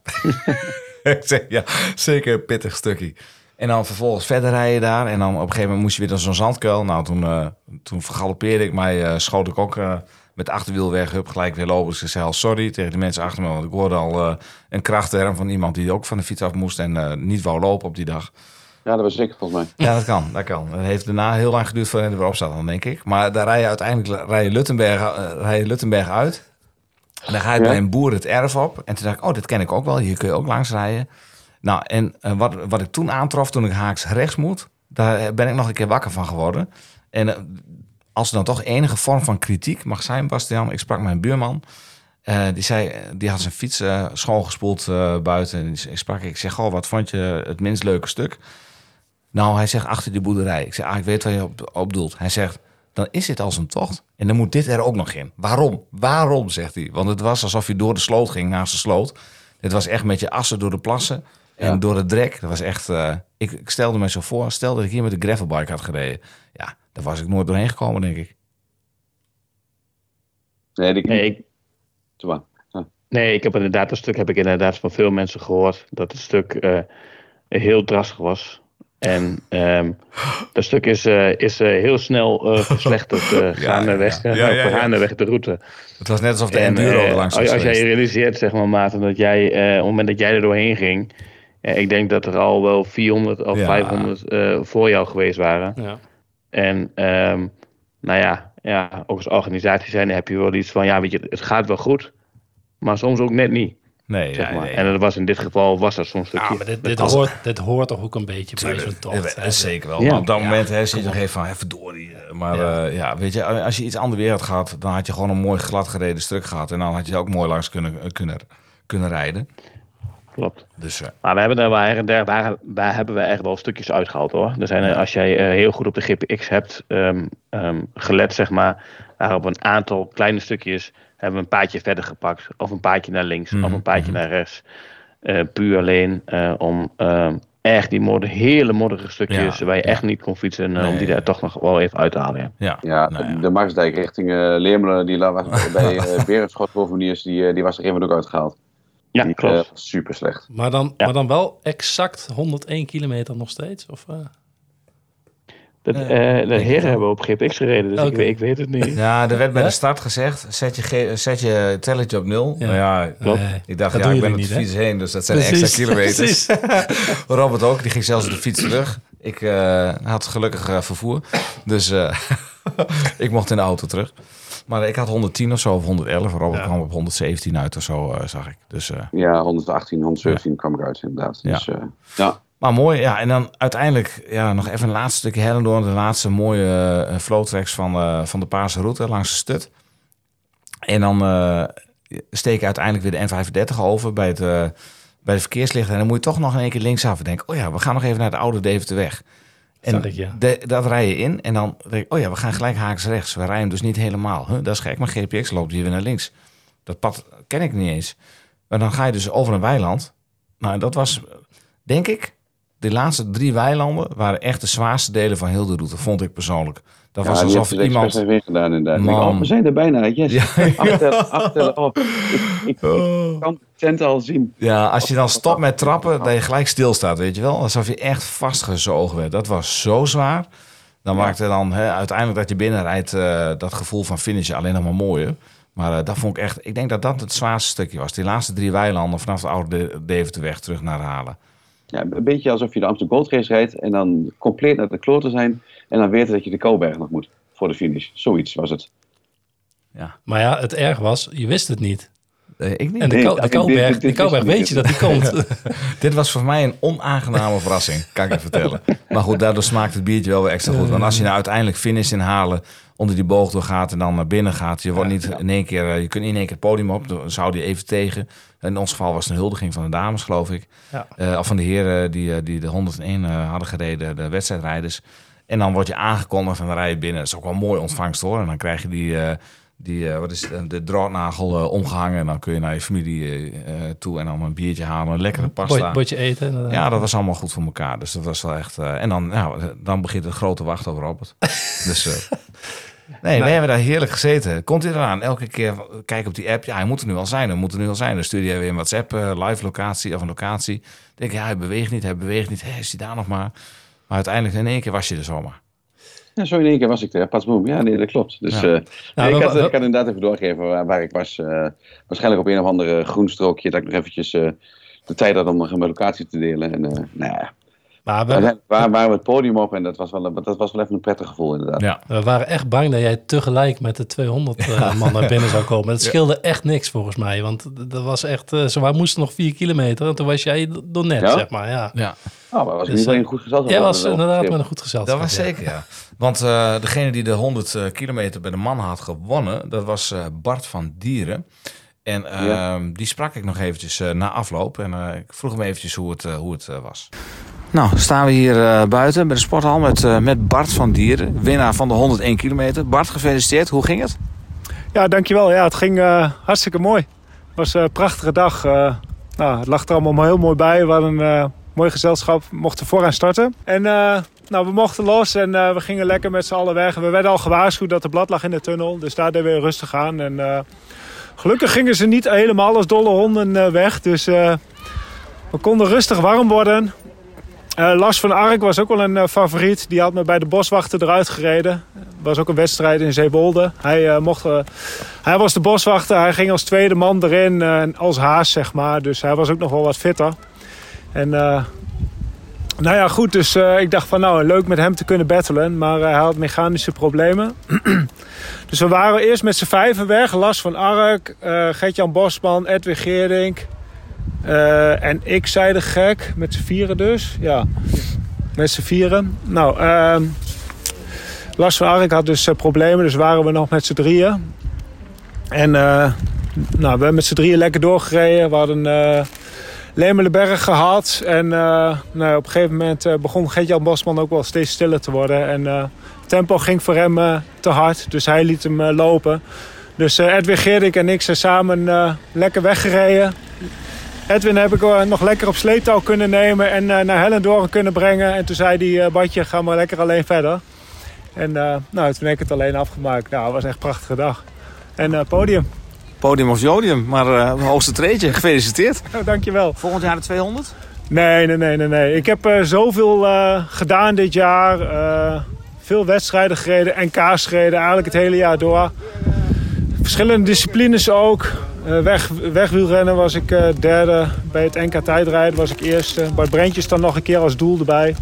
ik zeg ja, zeker pittig stukje. En dan vervolgens verder rijden daar. En dan op een gegeven moment moest je weer naar zo'n zandkuil. Nou, toen, eh toen vergalopeerde ik mij, eh, schoot ik ook eh, met achterwiel weg. Hup, gelijk weer lopen. Dus ik zei al sorry tegen de mensen achter me. Want ik hoorde al een krachtterm van iemand die ook van de fiets af moest. En niet wou lopen op die dag. Ja, dat was ik volgens mij. Ja, dat kan. Dat kan. Het heeft daarna heel lang geduurd voordat hij erop zat, dan denk ik. Maar daar rij je uiteindelijk rij je Luttenberg, rij je Luttenberg uit. En dan ga je bij een boer het erf op. En toen dacht ik, oh, dit ken ik ook wel. Hier kun je ook langs rijden. Nou, en eh, wat, wat ik toen aantrof toen ik haaks rechts moet... daar ben ik nog een keer wakker van geworden. En eh, als er dan toch enige vorm van kritiek mag zijn, Bastiaan... ik sprak mijn buurman... eh, die, zei, die had zijn fiets schoongespoeld buiten. En die sprak ik, ik zeg, goh, wat vond je het minst leuke stuk? Nou, hij zegt achter die boerderij. Ik zeg, ah, ik weet waar je op, op doelt. Hij zegt, dan is dit als een tocht. En dan moet dit er ook nog in. Waarom? Waarom, zegt hij. Want het was alsof je door de sloot ging, naast de sloot. Dit was echt met je assen door de plassen. En Ja. door het drek. Dat was echt... eh, ik, ik stelde me zo voor, stel dat ik hier met de gravelbike had gereden. Ja, daar was ik nooit doorheen gekomen, denk ik. Nee, die, Nee, ik, nee, ik heb inderdaad een stuk heb ik inderdaad van veel mensen gehoord dat het stuk eh, heel drassig was. En ehm dat stuk is, eh, is eh, heel snel eh, verslechterd uh, gaandeweg, ja. Ja, ja, ja. gaandeweg de route. Het was net alsof de En, enduro er langs als, was als jij je geweest. realiseert, zeg maar, Maarten, dat jij, eh, op het moment dat jij er doorheen ging, ik denk dat er al wel 400 of Ja. 500 eh, voor jou geweest waren. Ja. En ehm, nou ja, ja, ook als organisatie zijn heb je wel iets van, ja, weet je, het gaat wel goed, maar soms ook net niet. Nee, Zeg ja, maar. nee. En dat was in dit geval was dat soms een Ja, stukje. maar dit, dit, Als- hoort, dit hoort toch ook een beetje bij zo'n Tuurlijk, tocht. hè? zeker wel. Ja. Maar op dat Ja, moment hè, zit je nog even van, even door die. eh, Maar Ja. ja. ja, weet je, als je iets ander weer had gehad, dan had je gewoon een mooi glad gereden stuk gehad. En dan had je ook mooi langs kunnen, eh, kunnen, kunnen rijden. Klopt. Dus eh, Maar we hebben er waar, daar, waar, waar hebben we echt wel stukjes uitgehaald hoor. Er zijn, er- als jij eh, heel goed op de GPX hebt ehm, ehm, gelet, zeg maar, daar op een aantal kleine stukjes hebben we een paadje verder gepakt. Of een paadje naar links, Mhm, of een paadje naar rechts. Eh, puur alleen eh, om ehm, echt die modder, hele modderige stukjes Ja, waar je ja. echt niet kon fietsen, eh, om die daar toch nog wel even uit te halen. Ja. ja. Ja, Nou ja. de Marsdijk richting eh, Leermelen, die was bij uh, Berenschot die, eh, die was er even ook uitgehaald. Ja, die, klopt. eh, super slecht. Maar, dan, Ja. maar dan wel exact 101 kilometer nog steeds? Of, eh? Dat, eh, de heren hebben op GPX gereden, dus ik, weet, ik weet het niet. Ja, er werd bij Ja? de start gezegd, zet je, ge- zet je telletje op nul. Ja. Nou ja, Klopt. Ik dacht, dat ja, ik ben op de fiets heen, dus dat zijn Precies, extra kilometers. Robert ook, die ging zelfs op de fiets terug. Ik eh, had gelukkig vervoer, dus eh, ik mocht in de auto terug. Maar ik had 110 of zo, of 111. Robert Ja. kwam op 117 uit of zo, eh, zag ik. Dus, eh, Ja, 118, 117 kwam ik uit inderdaad. Ja. Dus, eh, ja. maar mooi, ja. En dan uiteindelijk ja, nog even een laatste stukje Hellendoorn. De laatste mooie flowtracks van, eh, van de Paarse route langs de stut. En dan eh steek je uiteindelijk weer de N35 over bij, het, eh, bij de verkeerslichten. En dan moet je toch nog in één keer linksaf en denken... oh ja, we gaan nog even naar de oude Deventerweg. En ja. de- dat rij je in en dan denk ik... oh ja, we gaan gelijk haaks rechts. We rijden dus niet helemaal. Huh, dat is gek, maar GPX loopt hier weer naar links. Dat pad ken ik niet eens. Maar dan ga je dus over een weiland. Nou, dat was, denk ik... de laatste drie weilanden waren echt de zwaarste delen van heel de route, vond ik persoonlijk. Dat ja, was alsof het iemand... even ingedaan inderdaad. Ik Man. denk, oh, we zijn er bijna, yes. Ja. Aftellen op. Ik, ik, ik kan centen al zien. Ja, als je dan stopt met trappen, dat je gelijk stilstaat, weet je wel. Alsof je echt vastgezogen werd. Dat was zo zwaar. Dan maakte dan uiteindelijk dat je binnenrijdt eh, dat gevoel van finishen alleen nog maar mooier. Maar eh, dat vond ik echt, ik denk dat dat het zwaarste stukje was. Die laatste drie weilanden vanaf de oude De- Deventerweg terug naar Halen. Ja, een beetje alsof je de Amsterdam Gold Race rijdt en dan compleet naar de kloten zijn. En dan weet je dat je de Kouberg nog moet voor de finish. Zoiets was het. Maar ja, het erg was, je wist het niet. Eh, ik niet. En de, Nee, de ik weet je dat die komt. Dit was voor mij een onaangename verrassing, kan ik je vertellen. Maar goed, daardoor smaakt het biertje wel weer extra goed. Want als je nou uiteindelijk finish inhalen, onder die boog door gaat en dan naar binnen gaat, je wordt niet in één keer, eh, je kunt niet in één keer het podium op, dan zou die even tegen. In ons geval was het een huldiging van de dames, geloof ik. Ja. Eh, of van de heren die, eh, die de 101 eh, hadden gereden, de wedstrijdrijders. En dan word je aangekondigd en dan rij je binnen. Dat is ook wel een mooi ontvangst hoor. En dan krijg je die, eh, die eh, wat is het, de draadnagel eh, omgehangen. En dan kun je naar je familie eh, eh, toe en dan een biertje halen, een lekkere pasta. Bord- Bordje eten. Ja, dat was allemaal goed voor elkaar. Dus dat was wel echt. eh, en dan, nou, dan begint het grote wachten op Robert. dus. eh, nee, wij hebben daar heerlijk gezeten. Komt hij eraan? Elke keer kijken op die app. Ja, hij moet er nu al zijn. Hij moet er nu al zijn. Dan stuur je weer een WhatsApp, eh, live locatie of een locatie. Dan denk je, ja, hij beweegt niet, hij beweegt niet. Hé, is hij daar nog maar? Maar uiteindelijk in één keer was je er zomaar. Ja, zo in één keer was ik er. Pas boom. Ja, nee, dat klopt. Dus Ja. eh, Nou, ik, had, ik had inderdaad even doorgeven waar, waar ik was. eh, waarschijnlijk op een of andere groen strookje. Dat ik nog eventjes eh, de tijd had om nog een locatie te delen. En nou ja, Maar we, waren, waren we het podium op. En dat was, wel, een- dat was wel even een prettig gevoel inderdaad. Ja. we waren echt bang dat jij tegelijk met de 200 eh, man naar binnen zou komen. Het scheelde echt niks volgens mij. Want dat was echt, eh, ze waren- moesten nog vier kilometer. En toen was jij door net, Ja? zeg maar. Ja. ja. Oh, maar was Dus, eh, goed gezelschap. Jij was inderdaad met een goed gezelschap. Dat was ja. zeker, ja. Want eh, degene die de 100 eh, kilometer bij de man had gewonnen, dat was eh, Bart van Dieren. En eh, Ja. die sprak ik nog eventjes na afloop. En ik vroeg hem eventjes hoe het, hoe het was. Nou, staan we hier eh, buiten bij de sporthal met, eh, met Bart van Dieren. Winnaar van de 101 kilometer. Bart, gefeliciteerd. Hoe ging het? Ja, dankjewel. Ja, het ging eh, hartstikke mooi. Het was een prachtige dag. Nou, het lag er allemaal heel mooi bij. We hadden een mooi gezelschap. We mochten vooraan starten. En nou, we mochten los en we gingen lekker met z'n allen weg. We werden al gewaarschuwd dat er blad lag in de tunnel. Dus daar deden we rustig aan. En gelukkig gingen ze niet helemaal als dolle honden weg. Dus we konden rustig warm worden. Eh, Lars van Ark was ook wel een eh, favoriet. Die had me bij de boswachter eruit gereden. was ook een wedstrijd in Zeebolde. Hij, eh, mocht, hij was de boswachter. Hij ging als tweede man erin. als haas, zeg maar. Dus hij was ook nog wel wat fitter. En nou ja, goed. Dus ik dacht van nou, leuk met hem te kunnen battelen. Maar hij had mechanische problemen. dus we waren eerst met z'n vijven weg. Lars van Ark, Gert-Jan Bosman, Edwin Geerdink. Eh, en ik zei de gek. Met z'n vieren dus. Ja, met z'n vieren. Nou, ehm, Lars van Ark had dus eh, problemen. Dus waren we nog met z'n drieën. En eh, nou, we hebben met z'n drieën lekker doorgereden. We hadden... Lemelenberg gehad. En nou, op een gegeven moment begon Gert-Jan Bosman ook wel steeds stiller te worden. En het tempo ging voor hem te hard, dus hij liet hem lopen. Dus Edwin Geerdink en ik zijn samen lekker weggereden. Edwin heb ik eh, nog lekker op sleeptouw kunnen nemen en eh, naar Hellendoorn kunnen brengen. En toen zei hij, eh, Badje, ga maar lekker alleen verder. En eh, nou, toen heb ik het alleen afgemaakt. Nou, het was echt een prachtige dag. En eh, podium. Podium of jodium, maar eh hoogste treedje. Gefeliciteerd. Oh, dankjewel. Volgend jaar de 200? Nee, nee, nee, nee. nee. Ik heb eh, zoveel eh, gedaan dit jaar. Eh, veel wedstrijden gereden, NK's gereden, eigenlijk het hele jaar door. Verschillende disciplines ook. Eh, weg, wegwielrennen was ik eh, derde. Bij het NK tijdrijden was ik eerste. Bart Brentjes dan nog een keer als doel erbij.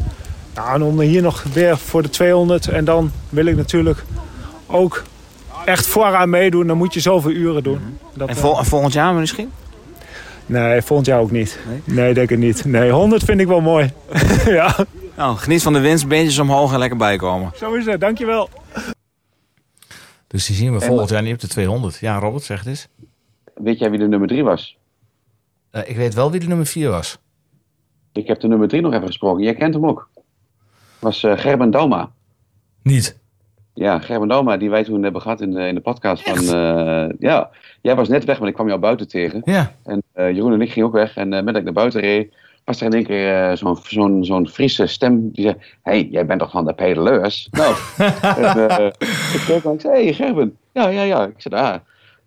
Nou, en om hier nog weer voor de 200. En dan wil ik natuurlijk ook echt vooraan meedoen. Dan moet je zoveel uren doen. Dat, En eh, vol- en volgend jaar misschien? Nee, volgend jaar ook niet. Nee, denk ik niet. Nee, 100 vind ik wel mooi. ja, Nou, geniet van de winst, beentjes omhoog en lekker bijkomen. zo is het. Dankjewel. Dus die zien we volgend jaar niet op de 200. Ja, Robert, zeg het eens. Weet jij wie de nummer drie was? Eh, ik weet wel wie de nummer 4 was. Ik heb de nummer drie nog even gesproken. Jij kent hem ook. was eh, Gerben Dauma. Niet. Ja, Gerben Dauma, die wij toen hebben gehad in de, in de podcast. Van, eh, ja, jij was net weg, maar ik kwam jou buiten tegen. Ja. En Jeroen en ik gingen ook weg. En uh, met dat ik naar buiten reed, was er in één keer uh, zo'n zo'n zo'n Friese stem die zei... hey, jij bent toch van de pedeleurs? nou, en, uh, ik keek en ik zei, hey Gerben. Ja, ja, ja. Ik zei, ah.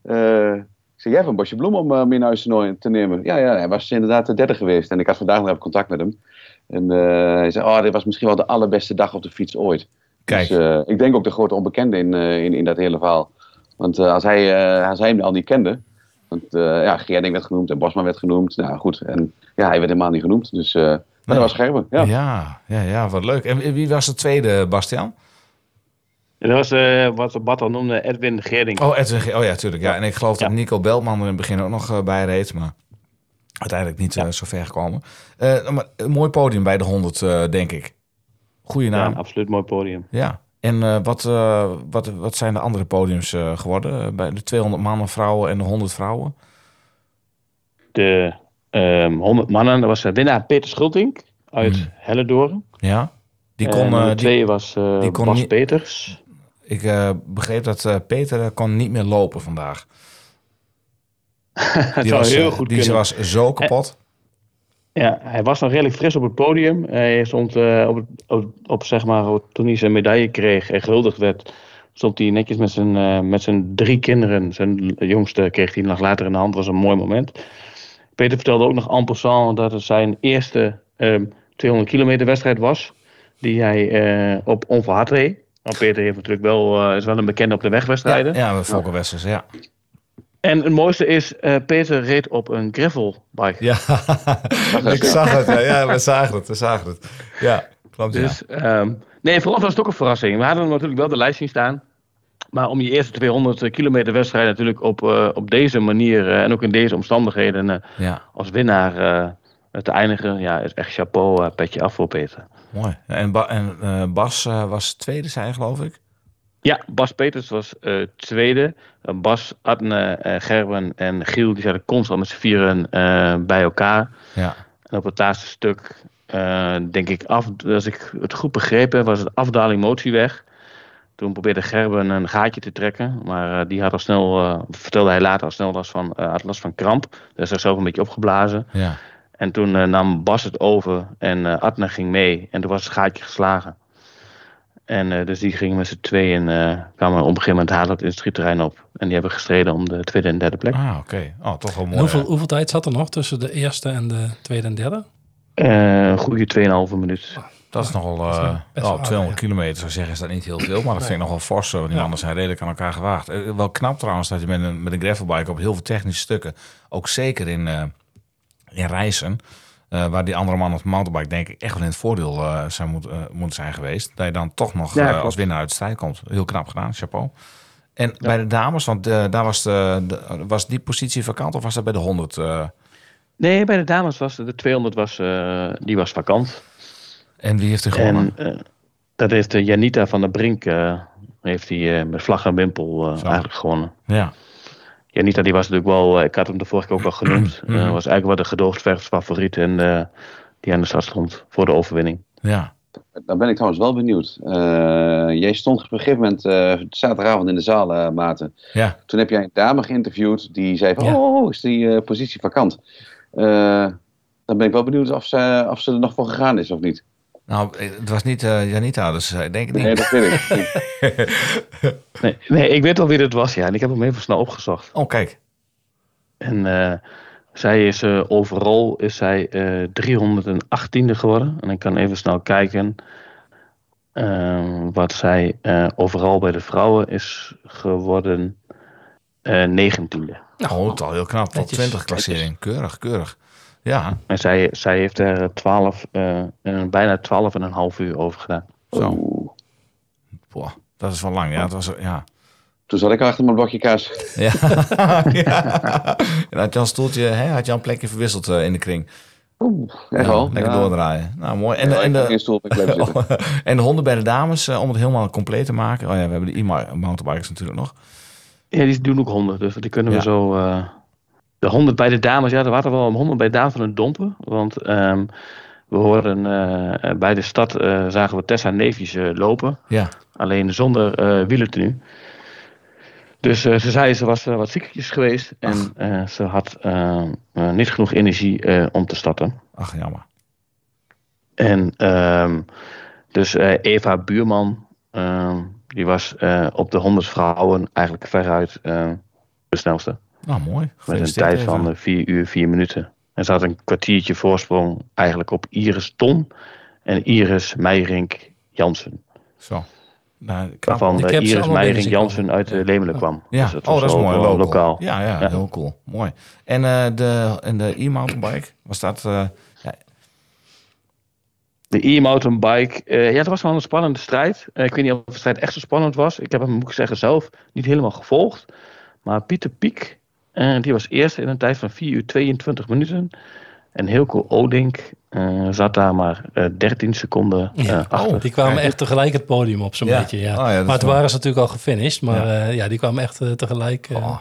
Uh, ik zei, jij hebt een bosje bloem om uh, mee naar huis te nemen. Ja, ja, hij was inderdaad de derde geweest. En ik had vandaag nog even contact met hem. En hij zei, oh, dit was misschien wel de allerbeste dag op de fiets ooit. Kijk. Dus, ik denk ook de grote onbekende in, in, in dat hele verhaal. Want als, hij, als hij hem al niet kende... Want ja, Gerding werd genoemd en Bosman werd genoemd. Nou goed, en ja, hij werd helemaal niet genoemd. Dus nee. dat was Gerben. Ja. ja. Ja, ja, wat leuk. En wie was de tweede, Bastiaan? En dat was uh, wat Bart al noemde, Edwin Gerding. Oh, Edwin Oh ja, tuurlijk. Ja. En ik geloof ja. dat Nico Beltman er in het begin ook nog uh, bij reed. Maar uiteindelijk niet ja. uh, zo ver gekomen. maar een mooi podium bij de 100, denk ik. Goeie naam. Ja, absoluut mooi podium. Ja. En uh, wat, uh, wat, wat zijn de andere podiums uh, geworden? Bij de 200 mannen, vrouwen en de 100 vrouwen? De um, 100 mannen, dat was winnaar Peter Schultink uit mm. Ja. Die kon, en de tweede was die kon Bas Peters. Ik begreep dat Peter kon niet meer lopen vandaag. die was, heel goed die was zo kapot. Ja, hij was nog redelijk fris op het podium. Hij stond uh, op, op, op, zeg maar, toen hij zijn medaille kreeg en gehuldigd werd, stond hij netjes met zijn, uh, met zijn drie kinderen. Zijn jongste kreeg hij nog later in de hand, was een mooi moment. Peter vertelde ook nog en passant dat het zijn eerste um, 200 kilometer wedstrijd was, die hij uh, op onverhard reed. Nou, Peter heeft natuurlijk wel, is wel een bekende op de wegwedstrijden. Ja, ja Wessels, ja. En het mooiste is, uh, Peter reed op een gravelbike. Ja, ik zag het. Ja, ja, we zagen het. We zagen het. Ja, klopt. Dus, ja. Um, nee, voor ons was het ook een verrassing. We hadden natuurlijk wel de lijst zien staan. Maar om je eerste 200 kilometer wedstrijd natuurlijk op, uh, op deze manier uh, en ook in deze omstandigheden ja. als winnaar te eindigen, ja, is echt chapeau, petje af voor Peter. Mooi. En, ba en Bas was tweede, zei geloof ik? Ja, Bas Peters was uh, tweede. Bas, Adne, Gerben en Giel die zaten constant met z'n vieren bij elkaar. Ja. En op het laatste stuk, denk ik, af, als ik het goed begrepen was het afdaling motieweg. Toen probeerde Gerben een gaatje te trekken, maar die had al snel, vertelde hij later al snel last van, had last van kramp. Dus zichzelf een beetje opgeblazen. Ja. En toen nam Bas het over en Adne ging mee en toen was het gaatje geslagen. En eh, dus die gingen met z'n tweeën, eh kwamen op een gegeven moment halen het industrieterrein op. En die hebben gestreden om de tweede en derde plek. Ah, oké. Oh, toch wel En mooi. hoeveel, hoeveel tijd zat er nog tussen de eerste en de tweede en derde? Eh, een goede 2,5 minuut. Dat is nogal... is eh best wel oh, aardig, 200 kilometer zou zeggen is dat niet heel veel. Maar dat vind ik nogal fors. zo, Want die Ja. mannen zijn redelijk aan elkaar gewaagd. Eh, wel knap trouwens dat je met een, met een gravelbike op heel veel technische stukken... ook zeker in, eh in reizen... eh, waar die andere man op mountainbike denk ik echt wel in het voordeel eh, zou moet, eh, moeten zijn geweest. Dat je dan toch nog Ja, als winnaar uit de strijd komt. Heel knap gedaan, chapeau. En bij de dames, want daar was, de, de- was die positie vakant of was dat bij de 100? eh? Nee, bij de dames was de 200 was, die was vakant. en wie heeft er gewonnen? En dat heeft de Janita van der Brink heeft die, eh, met vlag en wimpel eigenlijk gewonnen. ja. Janita die was natuurlijk wel, eh, ik had hem de vorige keer ook al genoemd. Eh, was eigenlijk wel de gedoogdverfsfavoriet en eh, die aan de start stond voor de overwinning. ja. Dan ben ik trouwens wel benieuwd. Eh, jij stond op een gegeven moment eh, zaterdagavond in de zaal, eh Maarten. Ja. Toen heb jij een dame geïnterviewd die zei van, Ja. oh, is die eh, positie vakant? Eh, dan ben ik wel benieuwd of ze, of ze er nog voor gegaan is of niet. Nou, het was niet eh, Janita, dus eh, ik denk niet. Nee, dat weet ik. Nee, nee, ik weet al wie dat was, ja. En ik heb hem even snel opgezocht. Oh, kijk. En eh, zij is eh, overal is zij eh 318e geworden. En ik kan even snel kijken eh, wat zij eh, overal bij de vrouwen is geworden. eh 19e. Oh, het is al heel knap. Top Netjes. 20 klassering. Keurig, keurig. Ja, En zij, zij heeft er 12, eh, eh, bijna 12,5 uur over gedaan. zo. Oeh. Boah, dat is wel lang. Ja, het was, ja. Toen zat ik achter mijn blokje kaas. Ja. ja. En had je al een stoeltje, hè, had je al een plekje verwisseld eh, in de kring. Oeh, echt Ja, wel. Lekker Ja. doordraaien. Nou, mooi. En En de, en, stoel zitten. en de honden bij de dames, om het helemaal compleet te maken. Oh ja, we hebben de e-mountainbikes natuurlijk nog. Ja, die doen ook honden, dus die kunnen Ja. we zo. De honden bij de dames, ja, er waren wel honden bij de dames van een dompen. Want ehm, we hoorden eh, bij de stad eh, zagen we Tessa neefjes eh, lopen. Ja. Alleen zonder eh wielertenu. Dus ze zei ze was wat ziekjes geweest. En ze had niet genoeg energie om te starten. Ach, jammer. En ehm, dus Eva Buurman, ehm, die was op de 100 vrouwen eigenlijk veruit de snelste. Nou, mooi. Met een tijd even. van eh, 4 uur, 4 minuten. En ze had een kwartiertje voorsprong eigenlijk op Iris Ton en Iris Meijering Jansen. Zo. Nou, knap. Waarvan eh, Iris Meijering zien Jansen uit uh, Lemelen kwam. Ja, Dus oh, dat is mooi. eh, Local. lokaal. Ja, ja, Ja. heel cool. Mooi. En eh, de, en de e-mountainbike, was dat... eh, ja, De e-mountainbike, eh, ja, dat was wel een spannende strijd. Eh, ik weet niet of de strijd echt zo spannend was. Ik heb hem, moet ik zeggen, zelf niet helemaal gevolgd. Maar Pieter Piek, eh, die was eerst in een tijd van 4 uur 22 minuten. En Hilco Odink eh, zat daar maar eh 13 seconden eh, Ja. achter. Die kwamen echt tegelijk het podium op, zo'n Ja. beetje. Ja. Oh maar wel- waren ze natuurlijk al gefinished. Maar Ja. die kwamen echt tegelijk eh, Oh.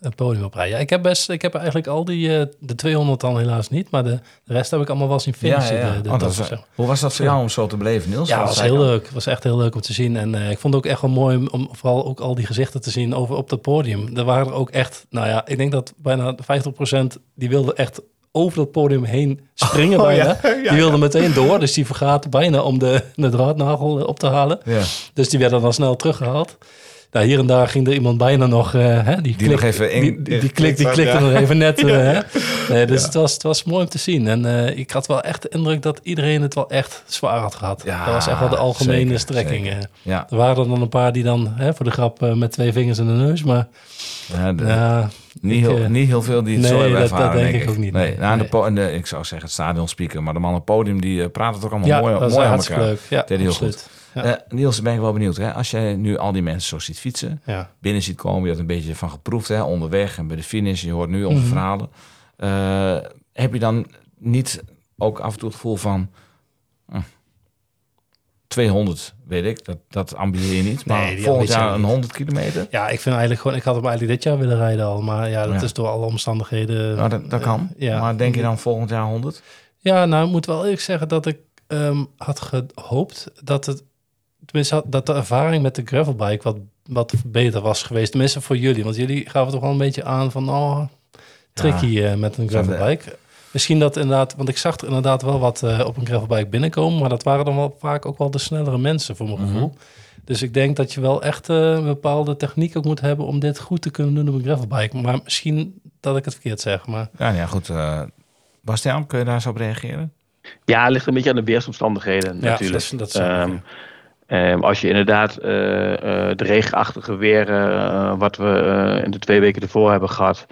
Het podium oprijden. Ja, ik heb best, ik heb eigenlijk al die, eh, de 200 dan helaas niet. Maar de, de rest heb ik allemaal wel zien ja, finishen. ja, ja. de- de Oh, dat hoe was dat voor jou om zo te beleven, Niels? Ja, was heel leuk. Was echt heel leuk om te zien. En eh, ik vond het ook echt wel mooi om- om vooral ook al die gezichten te zien over op het podium. Er waren er ook echt, nou ja, ik denk dat bijna 50% die wilden echt over het podium heen springen Oh, bijna. ja. Ja, die wilden meteen door, dus die vergaten bijna om de, de draadnagel op te halen. Ja. Dus die werden dan snel teruggehaald. Nou, hier en daar ging er iemand bijna nog... hè, die, klik, nog even in- die, die, die, in- klik, die ja. klikte nog even net. eh, hè. Nee, dus het, was, het was mooi om te zien. En eh, ik had wel echt de indruk dat iedereen het wel echt zwaar had gehad. Dat was echt wel de algemene zeker, strekking. zeker. Ja, Er waren er dan een paar die dan hè, voor de grap eh, met twee vingers in de neus. Maar ja, de- ja, niet, ik, heel, niet heel veel die het nee, zo hebben dat- dat ervaren, denk ik ook niet, Nee, nou, de Nee. ik zou zeggen het stadion speaker, maar de man op het podium die praten het ook allemaal ja mooi, dat is mooi aan hartstikke elkaar. leuk. Ja, hij heel absoluut. Eh, Niels, ben ik wel benieuwd. Hè? Als jij nu al die mensen zo ziet fietsen, binnen ziet komen, je hebt een beetje van geproefd hè, onderweg en bij de finish, je hoort nu onze Mhm. verhalen. Eh, heb je dan niet ook af en toe het gevoel van hm, 200, weet ik, dat, dat ambieer je niet, maar Nee, volgend jaar een niet. 100 kilometer? ja, ik vind eigenlijk gewoon... Ik had hem eigenlijk dit jaar willen rijden al. Maar ja, dat Ja. is door alle omstandigheden... Nou, dat, dat kan. eh, ja. Maar denk je dan volgend jaar 100? Ja, nou, ik moet wel eerlijk zeggen dat ik ehm, had gehoopt dat het... Tenminste, had- dat de ervaring met de gravelbike wat, wat beter was geweest. Tenminste voor jullie. Want jullie gaven toch wel een beetje aan van... Oh, tricky eh, met een Zo gravelbike. Misschien dat inderdaad, want ik zag er inderdaad wel wat eh, op een gravelbike binnenkomen, maar dat waren dan wel vaak ook wel de snellere mensen voor mijn Mhm. gevoel. Dus ik denk dat je wel echt eh, een bepaalde techniek ook moet hebben om dit goed te kunnen doen op een gravelbike. Maar misschien dat ik het verkeerd zeg, maar Ja, ja goed. eh Bastiaan, kun je daar eens op reageren? Ja, het ligt een beetje aan de weersomstandigheden Ja, natuurlijk. dat is- dat is Ehm, ehm, als je inderdaad eh, eh, de regenachtige weer, eh, wat we in de twee weken ervoor hebben gehad,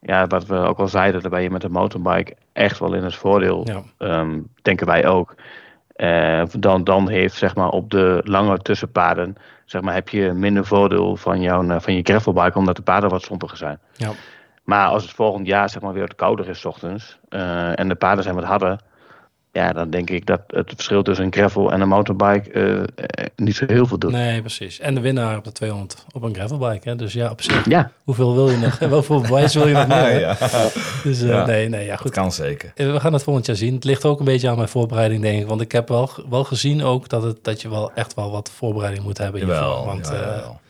ja, wat we ook al zeiden, daar ben je met een mountainbike echt wel in het voordeel. ja. Ehm, denken wij ook. Eh, dan, dan heeft zeg maar op de lange tussenpaden, zeg maar, heb je minder voordeel van, jouw, van je gravelbike, omdat de paden wat sompiger zijn. Ja. Maar als het volgend jaar zeg maar, weer wat kouder is 's ochtends en de paden zijn wat harder, ja, dan denk ik dat het verschil tussen een gravel en een mountainbike eh, eh, niet zo heel veel doet. Nee, precies. En de winnaar op de 200 op een gravelbike. Hè? Dus ja, op zich, Ja, hoeveel wil je nog? Hoeveel bewijs wil je nog meer? ja, Dus eh, Ja. nee, nee, ja, dat goed. kan zeker. We gaan het volgend jaar zien. Het ligt ook een beetje aan mijn voorbereiding, denk ik. Want ik heb wel, wel gezien ook dat, het, dat je wel echt wel wat voorbereiding moet hebben. hiervoor. Jawel, Want ja, eh, jawel.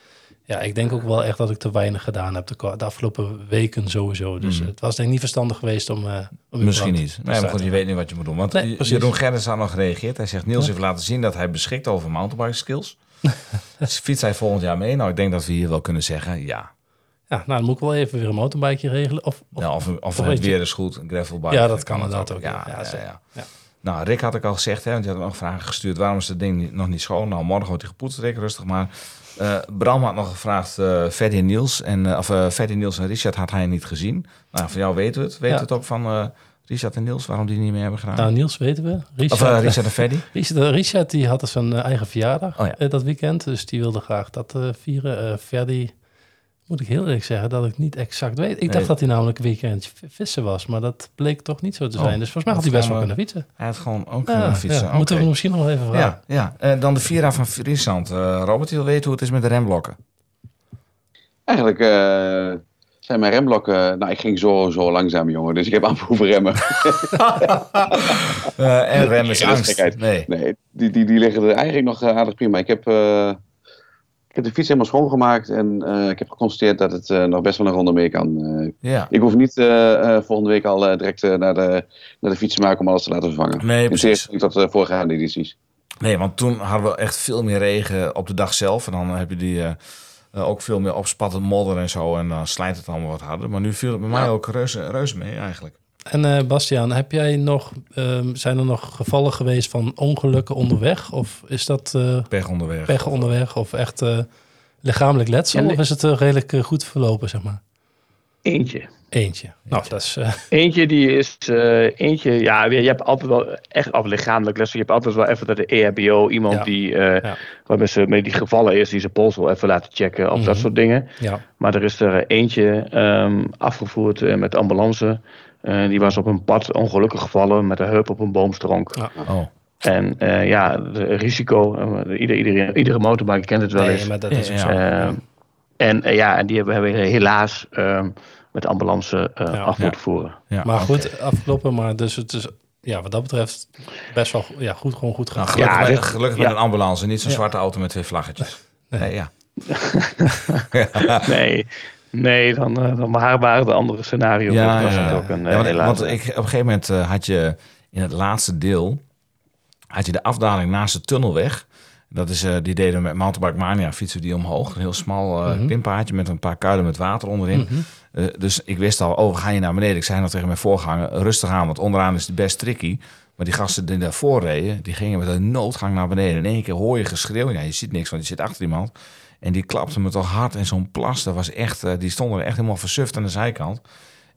Ja, ik denk ook wel echt dat ik te weinig gedaan heb de, afgelopen weken sowieso. Dus Mhm. het was denk ik niet verstandig geweest om... eh, om Misschien niet. Nee, maar goed, je weet niet wat je moet doen. Want Nee. Jeroen Gerrits had nog gereageerd. Hij zegt, Niels Ja. heeft laten zien dat hij beschikt over mountainbike skills. dus fietst hij volgend jaar mee? Nou, ik denk dat we hier wel kunnen zeggen, ja. Ja, nou dan moet ik wel even weer een motorbikeje regelen. Of, of ja of of of het weer is goed, een gravelbike. Ja, dat kan inderdaad ook, Ja, ja. ja. Nou, Rick had ik al gezegd, hè, want je had nog vragen gestuurd. Waarom is het ding nog niet schoon? Nou, morgen wordt hij gepoetst, Rick, rustig maar. Eh, Bram had nog gevraagd, Freddy en Niels. En, eh, of uh, Freddy, Niels en Richard had hij niet gezien. Nou, van jou weten we het. Weten Ja. we het ook van Richard en Niels, waarom die niet meer hebben gedaan? Nou, Niels weten we. Richard, of Richard en Freddy? Richard, Richard die had dus zijn eigen verjaardag Oh ja. dat weekend. Dus die wilde graag dat vieren. Ferdi, moet ik heel eerlijk zeggen dat ik niet exact weet. Ik Nee. dacht dat hij namelijk een weekend vissen was. Maar dat bleek toch niet zo te Oh. zijn. Dus volgens mij had hij best wel kunnen fietsen. Hij had gewoon ook Ja, kunnen fietsen. ja, Moeten we misschien nog wel even vragen. Ja, ja. Eh, dan de Vira van Friesland. Eh, Robert, die wil weten hoe het is met de remblokken. Eigenlijk eh, zijn mijn remblokken... Nou, ik ging zo, zo langzaam, jongen. Dus ik heb amper hoeven remmen. Eh, en rem is angst. Nee. Nee, die, die, die liggen er eigenlijk nog aardig prima. Ik heb, eh, ik heb de fiets helemaal schoongemaakt. En eh, ik heb geconstateerd dat het eh, nog best wel een ronde mee kan. Eh, Ja. ik hoef niet volgende week al direct naar, de, naar de fiets te maken om alles te laten vervangen. Nee, precies. tot de voorgaande edities. Nee, want toen hadden we echt veel meer regen op de dag zelf. En dan heb je die ook veel meer opspattend modder en zo. En dan slijt het allemaal wat harder. Maar nu viel het bij mij ook reuze, reuze mee eigenlijk. En eh Bastiaan, heb jij nog, ehm, zijn er nog gevallen geweest van ongelukken onderweg? Of is dat eh Pech onderweg. pech onderweg? Of echt eh, lichamelijk letsel? Ja. Of is het redelijk goed verlopen, zeg maar? eentje. Eentje. Nou, dat is... eh, Eentje die is, eh, eentje, ja, je hebt altijd wel echt af lichamelijk les. Je hebt altijd wel even dat de EHBO, iemand Ja. die, eh Ja. wat met, z'n- met die gevallen is, die zijn pols wil even laten checken of dat Mhm. soort dingen. ja. Maar er is er eentje ehm, afgevoerd met ambulance. Eh, die was op een pad ongelukkig gevallen met een heup op een boomstronk. Ja. Oh. En eh, ja, de risico, eh, ieder, iedere, iedere motorbike kent het wel Nee, maar dat is Ja, ook zo. Ja. En eh, ja, en die hebben, hebben we helaas ehm, met de ambulance eh, Ja. af Ja. moeten voeren. Ja, Maar goed, afgelopen. Maar dus het is, ja, wat dat betreft best wel ja, goed, gewoon goed Nou, gaan. gelukkig Ja, met, dit- gelukkig ja. met een ambulance. Niet zo'n Ja. zwarte auto met twee vlaggetjes. Nee. Nee, ja. Nee, nee dan, eh, dan waren de andere scenario's. Ja, ja. ook een Ja, eh, want, helaas. want ik, op een gegeven moment eh, had je in het laatste deel had je de afdaling naast de tunnelweg. Dat is, eh, die deden we met Mountainbike Mania, fietsen die omhoog. Een heel smal klimpaadje met een paar kuilen met water onderin. Mhm. Eh, dus ik wist al, oh, gaan hier naar beneden. Ik zei nog tegen mijn voorganger, rustig aan, want onderaan is het best tricky. Maar die gasten die daarvoor reden, die gingen met een noodgang naar beneden. In één keer hoor je geschreeuw. Ja, je ziet niks, want je zit achter iemand. En die klapte me toch hard. En zo'n plas, dat was echt, eh, die stonden er echt helemaal versuft aan de zijkant.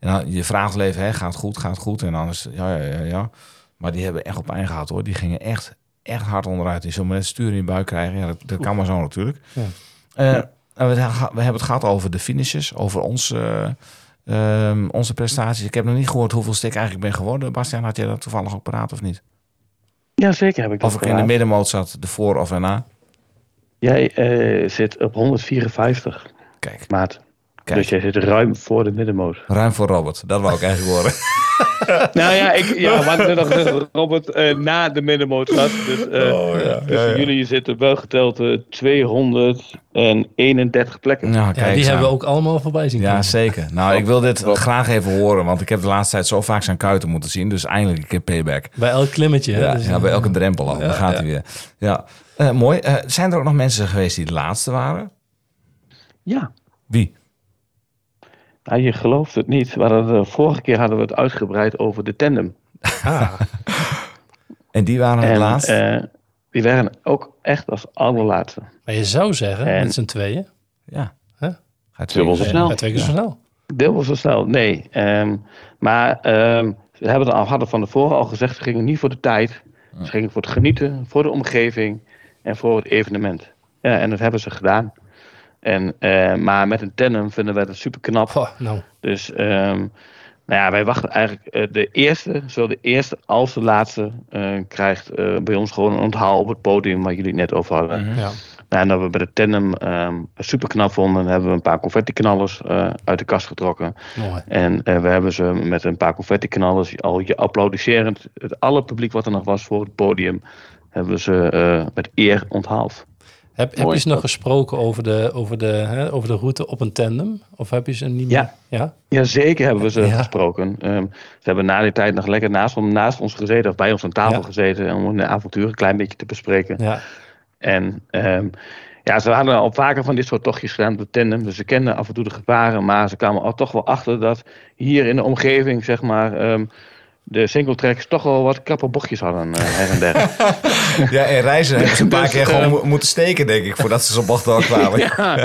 En dan, je vraagt wel even, hè, gaat goed, gaat goed? En dan is het, ja, ja, ja, ja. Maar die hebben echt op pijn gehad hoor. Die gingen echt, echt hard onderuit. Die zullen maar net sturen in je buik krijgen. Ja, dat, dat kan maar zo natuurlijk. Ja. Eh, we, we hebben het gehad over de finishes, over ons, eh, ehm, onze prestaties. Ik heb nog niet gehoord hoeveel stik eigenlijk ben geworden. Bastiaan, had jij dat toevallig ook paraat of niet? Ja, zeker heb ik dat Of ik in de middenmoot zat, de voor of erna? Jij eh, zit op 154, Kijk, maat. Kijk. Dus jij zit ruim voor de middenmoot. Ruim voor Robert, dat wou ik eigenlijk horen. nou ja, ik, ja wat net nog gezegd, Robert eh, na de middenmoot zat. Dus, eh, Oh, ja. dus Ja, ja. jullie zitten wel geteld eh, 231 plekken. Nou, Ja, kijk die eens hebben we ook allemaal voorbij zien Ja, komen. zeker. Nou, ik wil dit graag even horen, want ik heb de laatste tijd zo vaak zijn kuiten moeten zien. Dus eindelijk een keer payback. Bij elk klimmetje. hè? Ja, Dus, ja, bij elke drempel al. Ja, Daar gaat ja. hij weer. Ja, Eh, mooi. Eh, zijn er ook nog mensen geweest die de laatste waren? Ja. Wie? Nou, je gelooft het niet. We hadden, de vorige keer hadden we het uitgebreid over de tandem. Ah, En die waren het laatst? eh, die waren ook echt als allerlaatste. maar je zou zeggen, En- met z'n tweeën, ja. Huh? Gaat Dubbel zo twee- snel. bij twee keer zo snel. Dubbel zo snel, nee. Ehm, maar ehm, ze hebben het al, hadden van tevoren al gezegd, ze gingen niet voor de tijd. Ze gingen voor het genieten, voor de omgeving en voor het evenement. Ja, en dat hebben ze gedaan. En, eh, maar met een tandem vinden wij dat super knap. Goh, nou, Dus ehm, nou ja, wij wachten eigenlijk eh, de eerste, zowel de eerste als de laatste, eh, krijgt eh, bij ons gewoon een onthaal op het podium waar jullie het net over hadden. ja. Nou, en dat we bij de tandem ehm, super knap vonden, hebben we een paar confetti-knallers eh, uit de kast getrokken. mooi. En we hebben ze met een paar confetti-knallers, al je applaudisserend, het alle publiek wat er nog was voor het podium, hebben we ze eh, met eer onthaald. Heb, heb je ze nog gesproken over de, over, de, hè, over de route op een tandem? Of heb je ze niet Ja. meer? Ja. Jazeker hebben we ze Ja. gesproken. Ehm, ze hebben na die tijd nog lekker naast, naast ons gezeten, of bij ons aan tafel Ja. gezeten, om een avontuur een klein beetje te bespreken. Ja. En ehm, ja, ze hadden al vaker van dit soort tochtjes gedaan op de tandem. Dus ze kenden af en toe de gevaren. Maar ze kwamen al toch wel achter dat hier in de omgeving, zeg maar, ehm, de singletracks toch wel wat krappe bochtjes hadden eh, her en der. Ja, en reizen hebben ze een paar Dus, keer eh, gewoon mo- moeten steken, denk ik, voordat ze zo'n bocht doorkwamen. ja,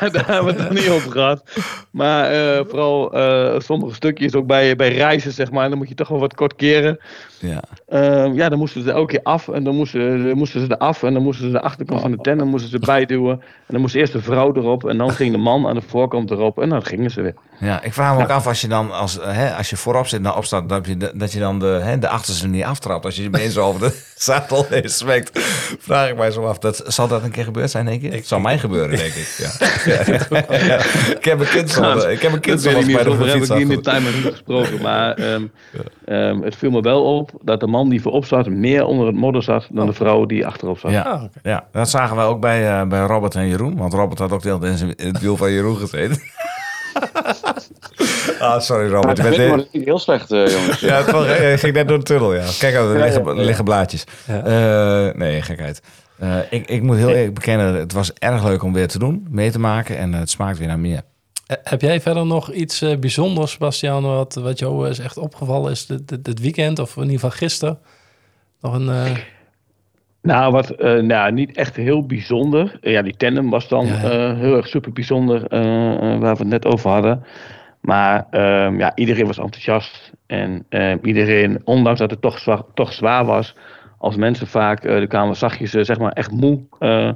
ja, daar hebben we het nog niet over gehad. Maar eh, vooral eh, sommige stukjes, ook bij, bij reizen, zeg maar, dan moet je toch wel wat kort keren. Ja. Ehm, ja, dan moesten ze elke keer af en dan moesten, dan moesten ze er af en dan moesten ze de achterkant van de tent dan moesten ze bijduwen. En dan moest eerst de vrouw erop en dan ging de man aan de voorkant erop en dan gingen ze weer. Ja, ik vraag me ook af als je dan, als, eh, hè, als je voorop zit en dan opstaat, dat je, dat je dan de, hè, de achterste niet aftrapt. Als je je been zo over de zadel heen smekt, vraag ik mij zo af. Dat, zal dat een keer gebeurd zijn, denk je? Het zal mij gebeuren, denk ik. Ja. Ja. Ik heb een kind zo, ik heb een kind Dat zo weet ik bij niet, de zover heb ik hier met hem gesproken. Maar ehm, ehm, het viel me wel op dat de man die voorop zat meer onder het modder zat dan de vrouw die achterop zat. Ja, Ah, ja, dat zagen wij ook bij, eh, bij Robert en Jeroen. Want Robert had ook de hele tijd in, zijn- in het wiel van Jeroen gezeten. ah, sorry Maar Robert. het was heel slecht, eh, jongens. Ja, het was- eh, ging net door de tunnel, ja. Kijk, er liggen, liggen blaadjes. Eh, nee, gekheid. Eh, ik, ik moet heel eerlijk bekennen, het was erg leuk om weer te doen, mee te maken. En het smaakt weer naar meer. Heb jij verder nog iets eh, bijzonders, Bastiaan, wat, wat jou is echt opgevallen is dit, dit, dit weekend of in ieder geval gisteren? Nog een... eh, Nou, wat eh, nou, niet echt heel bijzonder. Ja, die tandem was dan Ja, ja. eh, heel erg super bijzonder, waar we het net over hadden. Maar ehm, ja, iedereen was enthousiast. En eh, iedereen, ondanks dat het toch zwaar, toch zwaar was, als mensen vaak, eh de kwamen zag je ze zeg maar echt moe eh,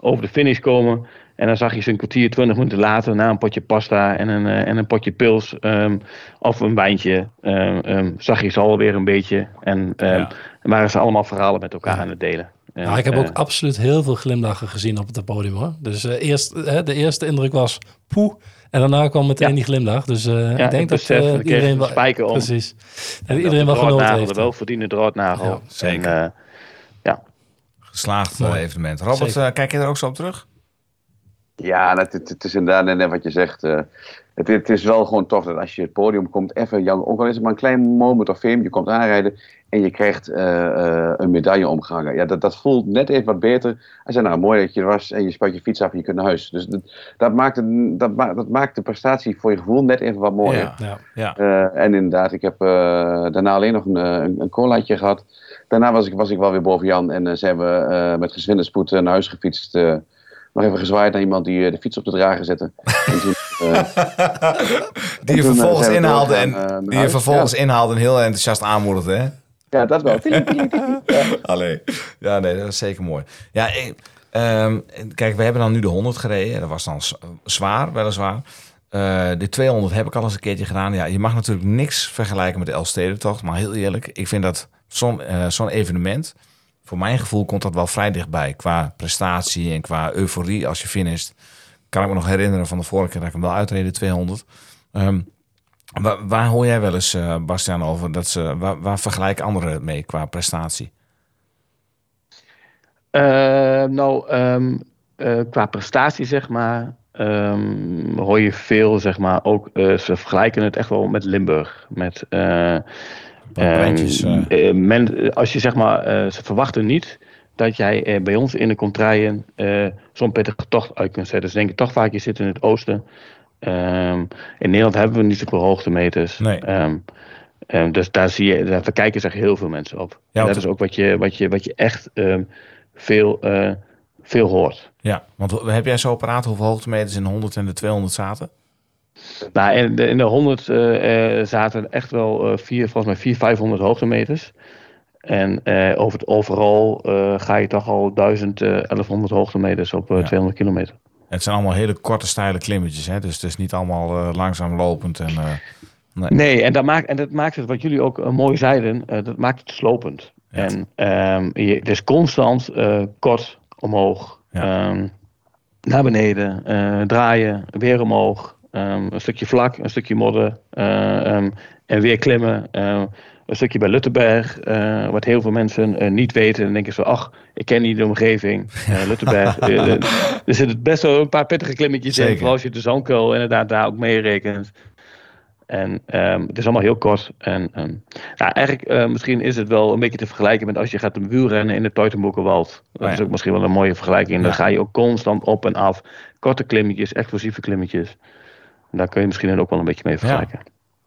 over de finish komen. En dan zag je ze een kwartier, twintig minuten later na een potje pasta en een, eh, en een potje pils ehm, of een wijntje, ehm, ehm, zag je ze alweer een beetje. En ehm, Ja. waren ze allemaal verhalen met elkaar aan het delen. En, nou, ik heb ook eh, absoluut heel veel glimlachen gezien op het podium hoor. Dus eh, eerst, eh, de eerste indruk was poeh. En daarna kwam meteen Ja. die glimlach. Dus eh, ja, ik denk ik dat besef, eh, iedereen een wel... spijker om. Precies. En dat iedereen de wel genoten heeft. De welverdiende draadnagel. Ja, zeker. En, eh, Geslaagd eh, Mooi. evenement. Robert, kijk je er ook zo op terug? Ja, het, het, het is inderdaad net wat je zegt. Het, het is wel gewoon tof dat als je het podium komt, even, jou, ook al is het maar een klein moment of fame, je komt aanrijden en je krijgt eh, eh, een medaille omgehangen. Ja, dat, dat voelt net even wat beter. Hij zei, nou, mooi dat je er was en je spuit je fiets af en je kunt naar huis. Dus dat, dat, maakt, het, dat, ma- dat maakt de prestatie voor je gevoel net even wat mooier. Ja. Ja. Ja. Eh, en inderdaad, ik heb daarna alleen nog een, een, een colaatje gehad. Daarna was ik, was ik wel weer boven Jan en zijn we met gezwinde spoed naar huis gefietst. nog even gezwaaid naar iemand die de fiets op de drager zette. En toen, Die je eh, vervolgens inhaalde en, eh, die je vervolgens inhaalde en heel enthousiast aanmoedigde, hè? ja, dat wel. Allee. Ja, nee, dat is zeker mooi. Ja, ik, ehm, kijk, we hebben dan nu de 100 gereden. Dat was dan zwaar, weliswaar. Eh de 200 heb ik al eens een keertje gedaan. Ja, je mag natuurlijk niks vergelijken met de Elfstedentocht. Maar heel eerlijk, ik vind dat zo'n eh, zo'n evenement... Voor mijn gevoel komt dat wel vrij dichtbij. Qua prestatie en qua euforie als je finisht. Kan ik me nog herinneren van de vorige keer dat ik hem wel uitreden, 200. Ehm, waar, waar hoor jij wel eens, eh Bastiaan, over? Dat ze, waar, waar vergelijken anderen het mee qua prestatie? Eh, nou, ehm, eh, qua prestatie, zeg maar, ehm, hoor je veel, zeg maar, ook, eh, ze vergelijken het echt wel met Limburg. Met, ehm, eh, men, als je, zeg maar, ze verwachten niet dat jij eh, bij ons in de contraien eh, zo'n pittige tocht uit kunt zetten. Ze denken toch vaak, je zit in het oosten. Ehm, in Nederland hebben we niet zoveel hoogtemeters. Nee. Ehm, ehm, dus daar zie je, daar kijken zich heel veel mensen op. Ja, dat is ook wat je, wat je, wat je echt veel, eh, veel hoort. Ja, want heb jij zo paraat hoeveel hoogtemeters in de 100 en de 200 zaten? Nou, in de, in de 100 eh, eh, zaten echt wel vier, volgens mij 400, 500 hoogtemeters. En eh, over het overal eh, ga je toch al 1000, eh 1100 hoogtemeters op eh, Ja. 200 kilometer. Het zijn allemaal hele korte, steile klimmetjes, hè? dus het is niet allemaal eh, langzaam lopend. En, eh, nee. Nee, en dat maakt, en dat maakt het, wat jullie ook eh, mooi zeiden, eh, dat maakt het slopend. Ja. En ehm, je, het is constant eh, kort omhoog, Ja. ehm, naar beneden, eh, draaien, weer omhoog, ehm, een stukje vlak, een stukje modder eh, en weer klimmen. Een stukje bij Luttenberg, eh, wat heel veel mensen eh, niet weten. En denken ze, ach, ik ken niet de omgeving. Eh, Luttenberg, er zitten best wel een paar pittige klimmetjes Zeker. in. Vooral als je de Zandkuil inderdaad daar ook mee rekent. En ehm, het is allemaal heel kort. En ehm, nou, eigenlijk, misschien is het wel een beetje te vergelijken met als je gaat een wielrennen in de Teutoburgerwald. Dat Oh ja. is ook misschien wel een mooie vergelijking. Dan Ja. ga je ook constant op en af. Korte klimmetjes, explosieve klimmetjes. En daar kun je misschien dan ook wel een beetje mee vergelijken.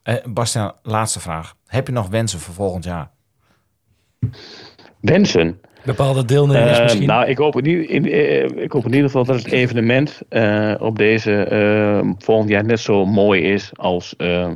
Eh, Bastiaan, laatste vraag. Heb je nog wensen voor volgend jaar? Wensen. Bepaalde deelnemers Eh, misschien. nou, ik hoop, in, ieder- in, eh, ik hoop in ieder geval dat het evenement eh, op deze volgend jaar net zo mooi is als eh,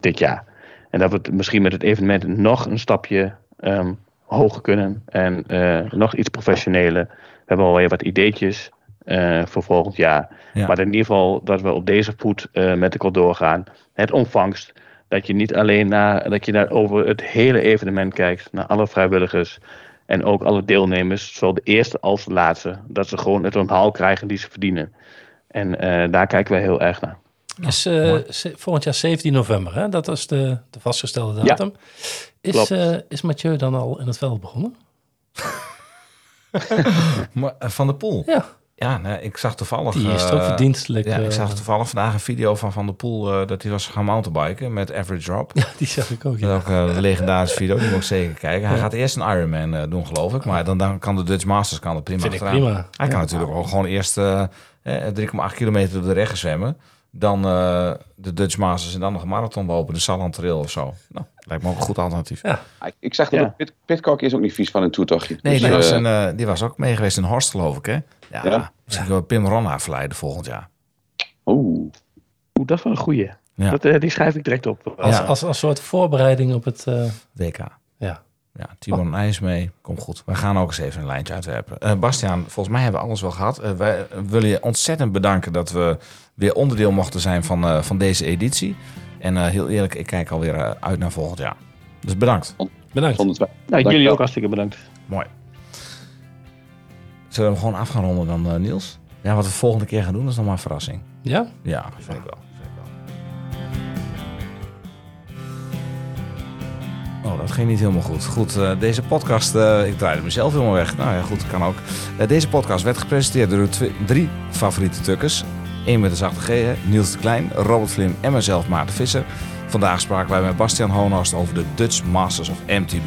dit jaar. En dat we het misschien met het evenement nog een stapje ehm, hoger kunnen en eh, nog iets professioneler. We hebben alweer wat ideetjes eh, voor volgend jaar. Ja. Maar in ieder geval dat we op deze voet eh, met elkaar doorgaan. Het ontvangst. Dat je niet alleen naar, dat je naar over het hele evenement kijkt, naar alle vrijwilligers en ook alle deelnemers, zowel de eerste als de laatste, dat ze gewoon het onthaal krijgen die ze verdienen. En eh, daar kijken wij heel erg naar. is eh, volgend jaar 17 november, hè? dat is de, de vastgestelde Ja, datum. is, eh, is Mathieu dan al in het veld begonnen? Maar, van de Poel? Ja, Ja, nee, ik zag toevallig... die is eh, toch verdienstelijk. Ja, ik eh, zag toevallig vandaag een video van Van der Poel eh, dat hij was gaan mountainbiken met Average Drop. die zag ik ook. Dat Ja. is ook eh, een legendarische video, die moet ik zeker kijken. Hij gaat eerst een Ironman eh, doen, geloof ik. Maar dan, dan kan de Dutch Masters kan er prima Vind ik prima. Hij kan natuurlijk ook gewoon eerst eh, eh, 3,8 kilometer door de regen zwemmen. Dan eh, de Dutch Masters en dan nog een marathon lopen, de Salland Trail of zo. Nou, lijkt me ook een goed alternatief. Ja. Ik- Ik zag dat Ja. Pit, Pitcock is ook niet vies van een toertochtje. Nee, Dus, die, was eh, een, eh, die was ook mee geweest in Horst, geloof ik, hè? Ja, Ja. misschien kunnen we Pim Ronna verleiden volgend jaar. Oeh. Oeh, dat is wel een goeie. Ja. Dat, eh, die schrijf ik direct op. Als, Ja. als, als soort voorbereiding op het... eh, WK. ja. Ja, Timo en IJs mee. Komt goed. We gaan ook eens even een lijntje uitwerpen. Eh Bastiaan, volgens mij hebben we alles wel gehad. Eh, wij willen je ontzettend bedanken dat we weer onderdeel mochten zijn van, eh, van deze editie. En eh, heel eerlijk, ik kijk alweer uit naar volgend jaar. Dus bedankt. Bedankt. Nou, jullie ook hartstikke bedankt. Mooi. Zullen we hem gewoon af gaan ronden dan, Niels? Ja, wat we volgende keer gaan doen, is nog maar een verrassing. Ja? Ja, vind ik wel. Oh, dat ging niet helemaal goed. Goed, eh, deze podcast, eh, ik draaide mezelf helemaal weg. Nou ja, goed, kan ook. Eh, deze podcast werd gepresenteerd door de drie favoriete tukkers. Eén met een zachte G, Niels de Klein, Robert Vlim en mezelf, Maarten Visser. Vandaag spraken wij met Bastiaan Hoonhorst over de Dutch Masters of MTB.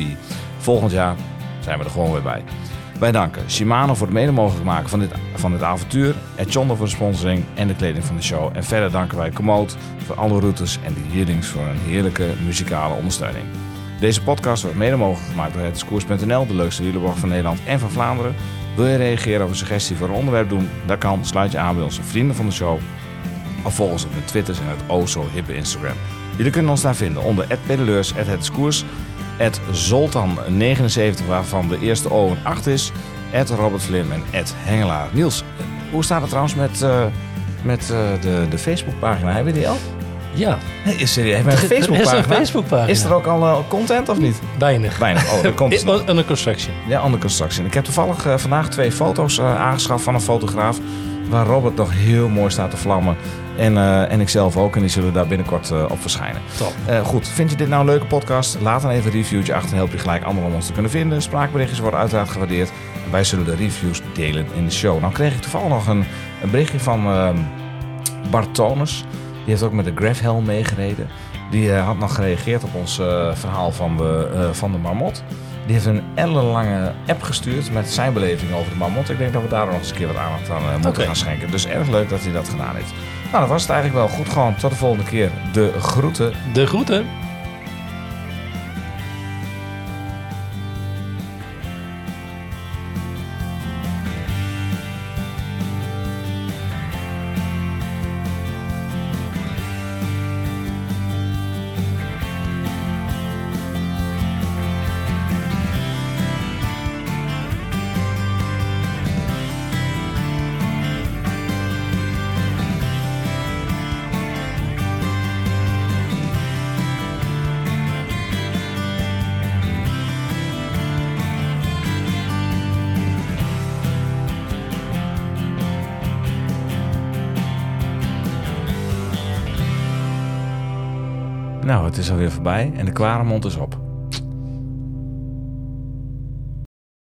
Volgend jaar zijn we er gewoon weer bij. Wij danken Shimano voor het mede mogelijk maken van dit, van dit avontuur, voor de sponsoring en de kleding van de show. En verder danken wij Komoot voor alle routes en de Heerlings voor een heerlijke muzikale ondersteuning. Deze podcast wordt mede mogelijk gemaakt door hetskoers.nl, de leukste wielerblog van Nederland en van Vlaanderen. Wil je reageren of een suggestie voor een onderwerp doen? Dat kan. Sluit je aan bij onze vrienden van de show. Of volg ons op de Twitters en het oh zo hippe Instagram. Jullie kunnen ons daar vinden onder @pedaleurs, @hetskoers, @zoltan79 waarvan de eerste O een 8 is, Robert Slim en Hengelaar. Niels, hoe staat het trouwens met, eh, met eh, de, de Facebookpagina? Hebben die al? Ja. Nee, is. Hebben we een Er is een Facebookpagina? Is er ook al eh, content of niet? Weinig. Weinig. Oh, dat komt Is Under construction. ja, under construction. Ik heb toevallig eh, vandaag twee foto's eh, aangeschaft van een fotograaf. waar Robert nog heel mooi staat te vlammen. En, eh, en ik zelf ook. En die zullen daar binnenkort op verschijnen. Top. Goed, vind je dit nou een leuke podcast? Laat dan even een reviewtje achter. Dan help je gelijk anderen om ons te kunnen vinden. Spraakberichtjes worden uiteraard gewaardeerd. En wij zullen de reviews delen in de show. Nou kreeg ik toevallig nog een, een berichtje van ehm, Bart Tonus. Die heeft ook met de Grafhelm meegereden. Die eh, had nog gereageerd op ons eh, verhaal van de, eh, van de marmot. Die heeft een ellenlange app gestuurd met zijn beleving over de marmot. Ik denk dat we daar nog eens een keer wat aandacht aan moeten gaan schenken. Dus erg leuk dat hij dat gedaan heeft. Nou, dat was het eigenlijk wel. Goed gewoon. Tot de volgende keer. De groeten. De groeten. En de kware mond is op.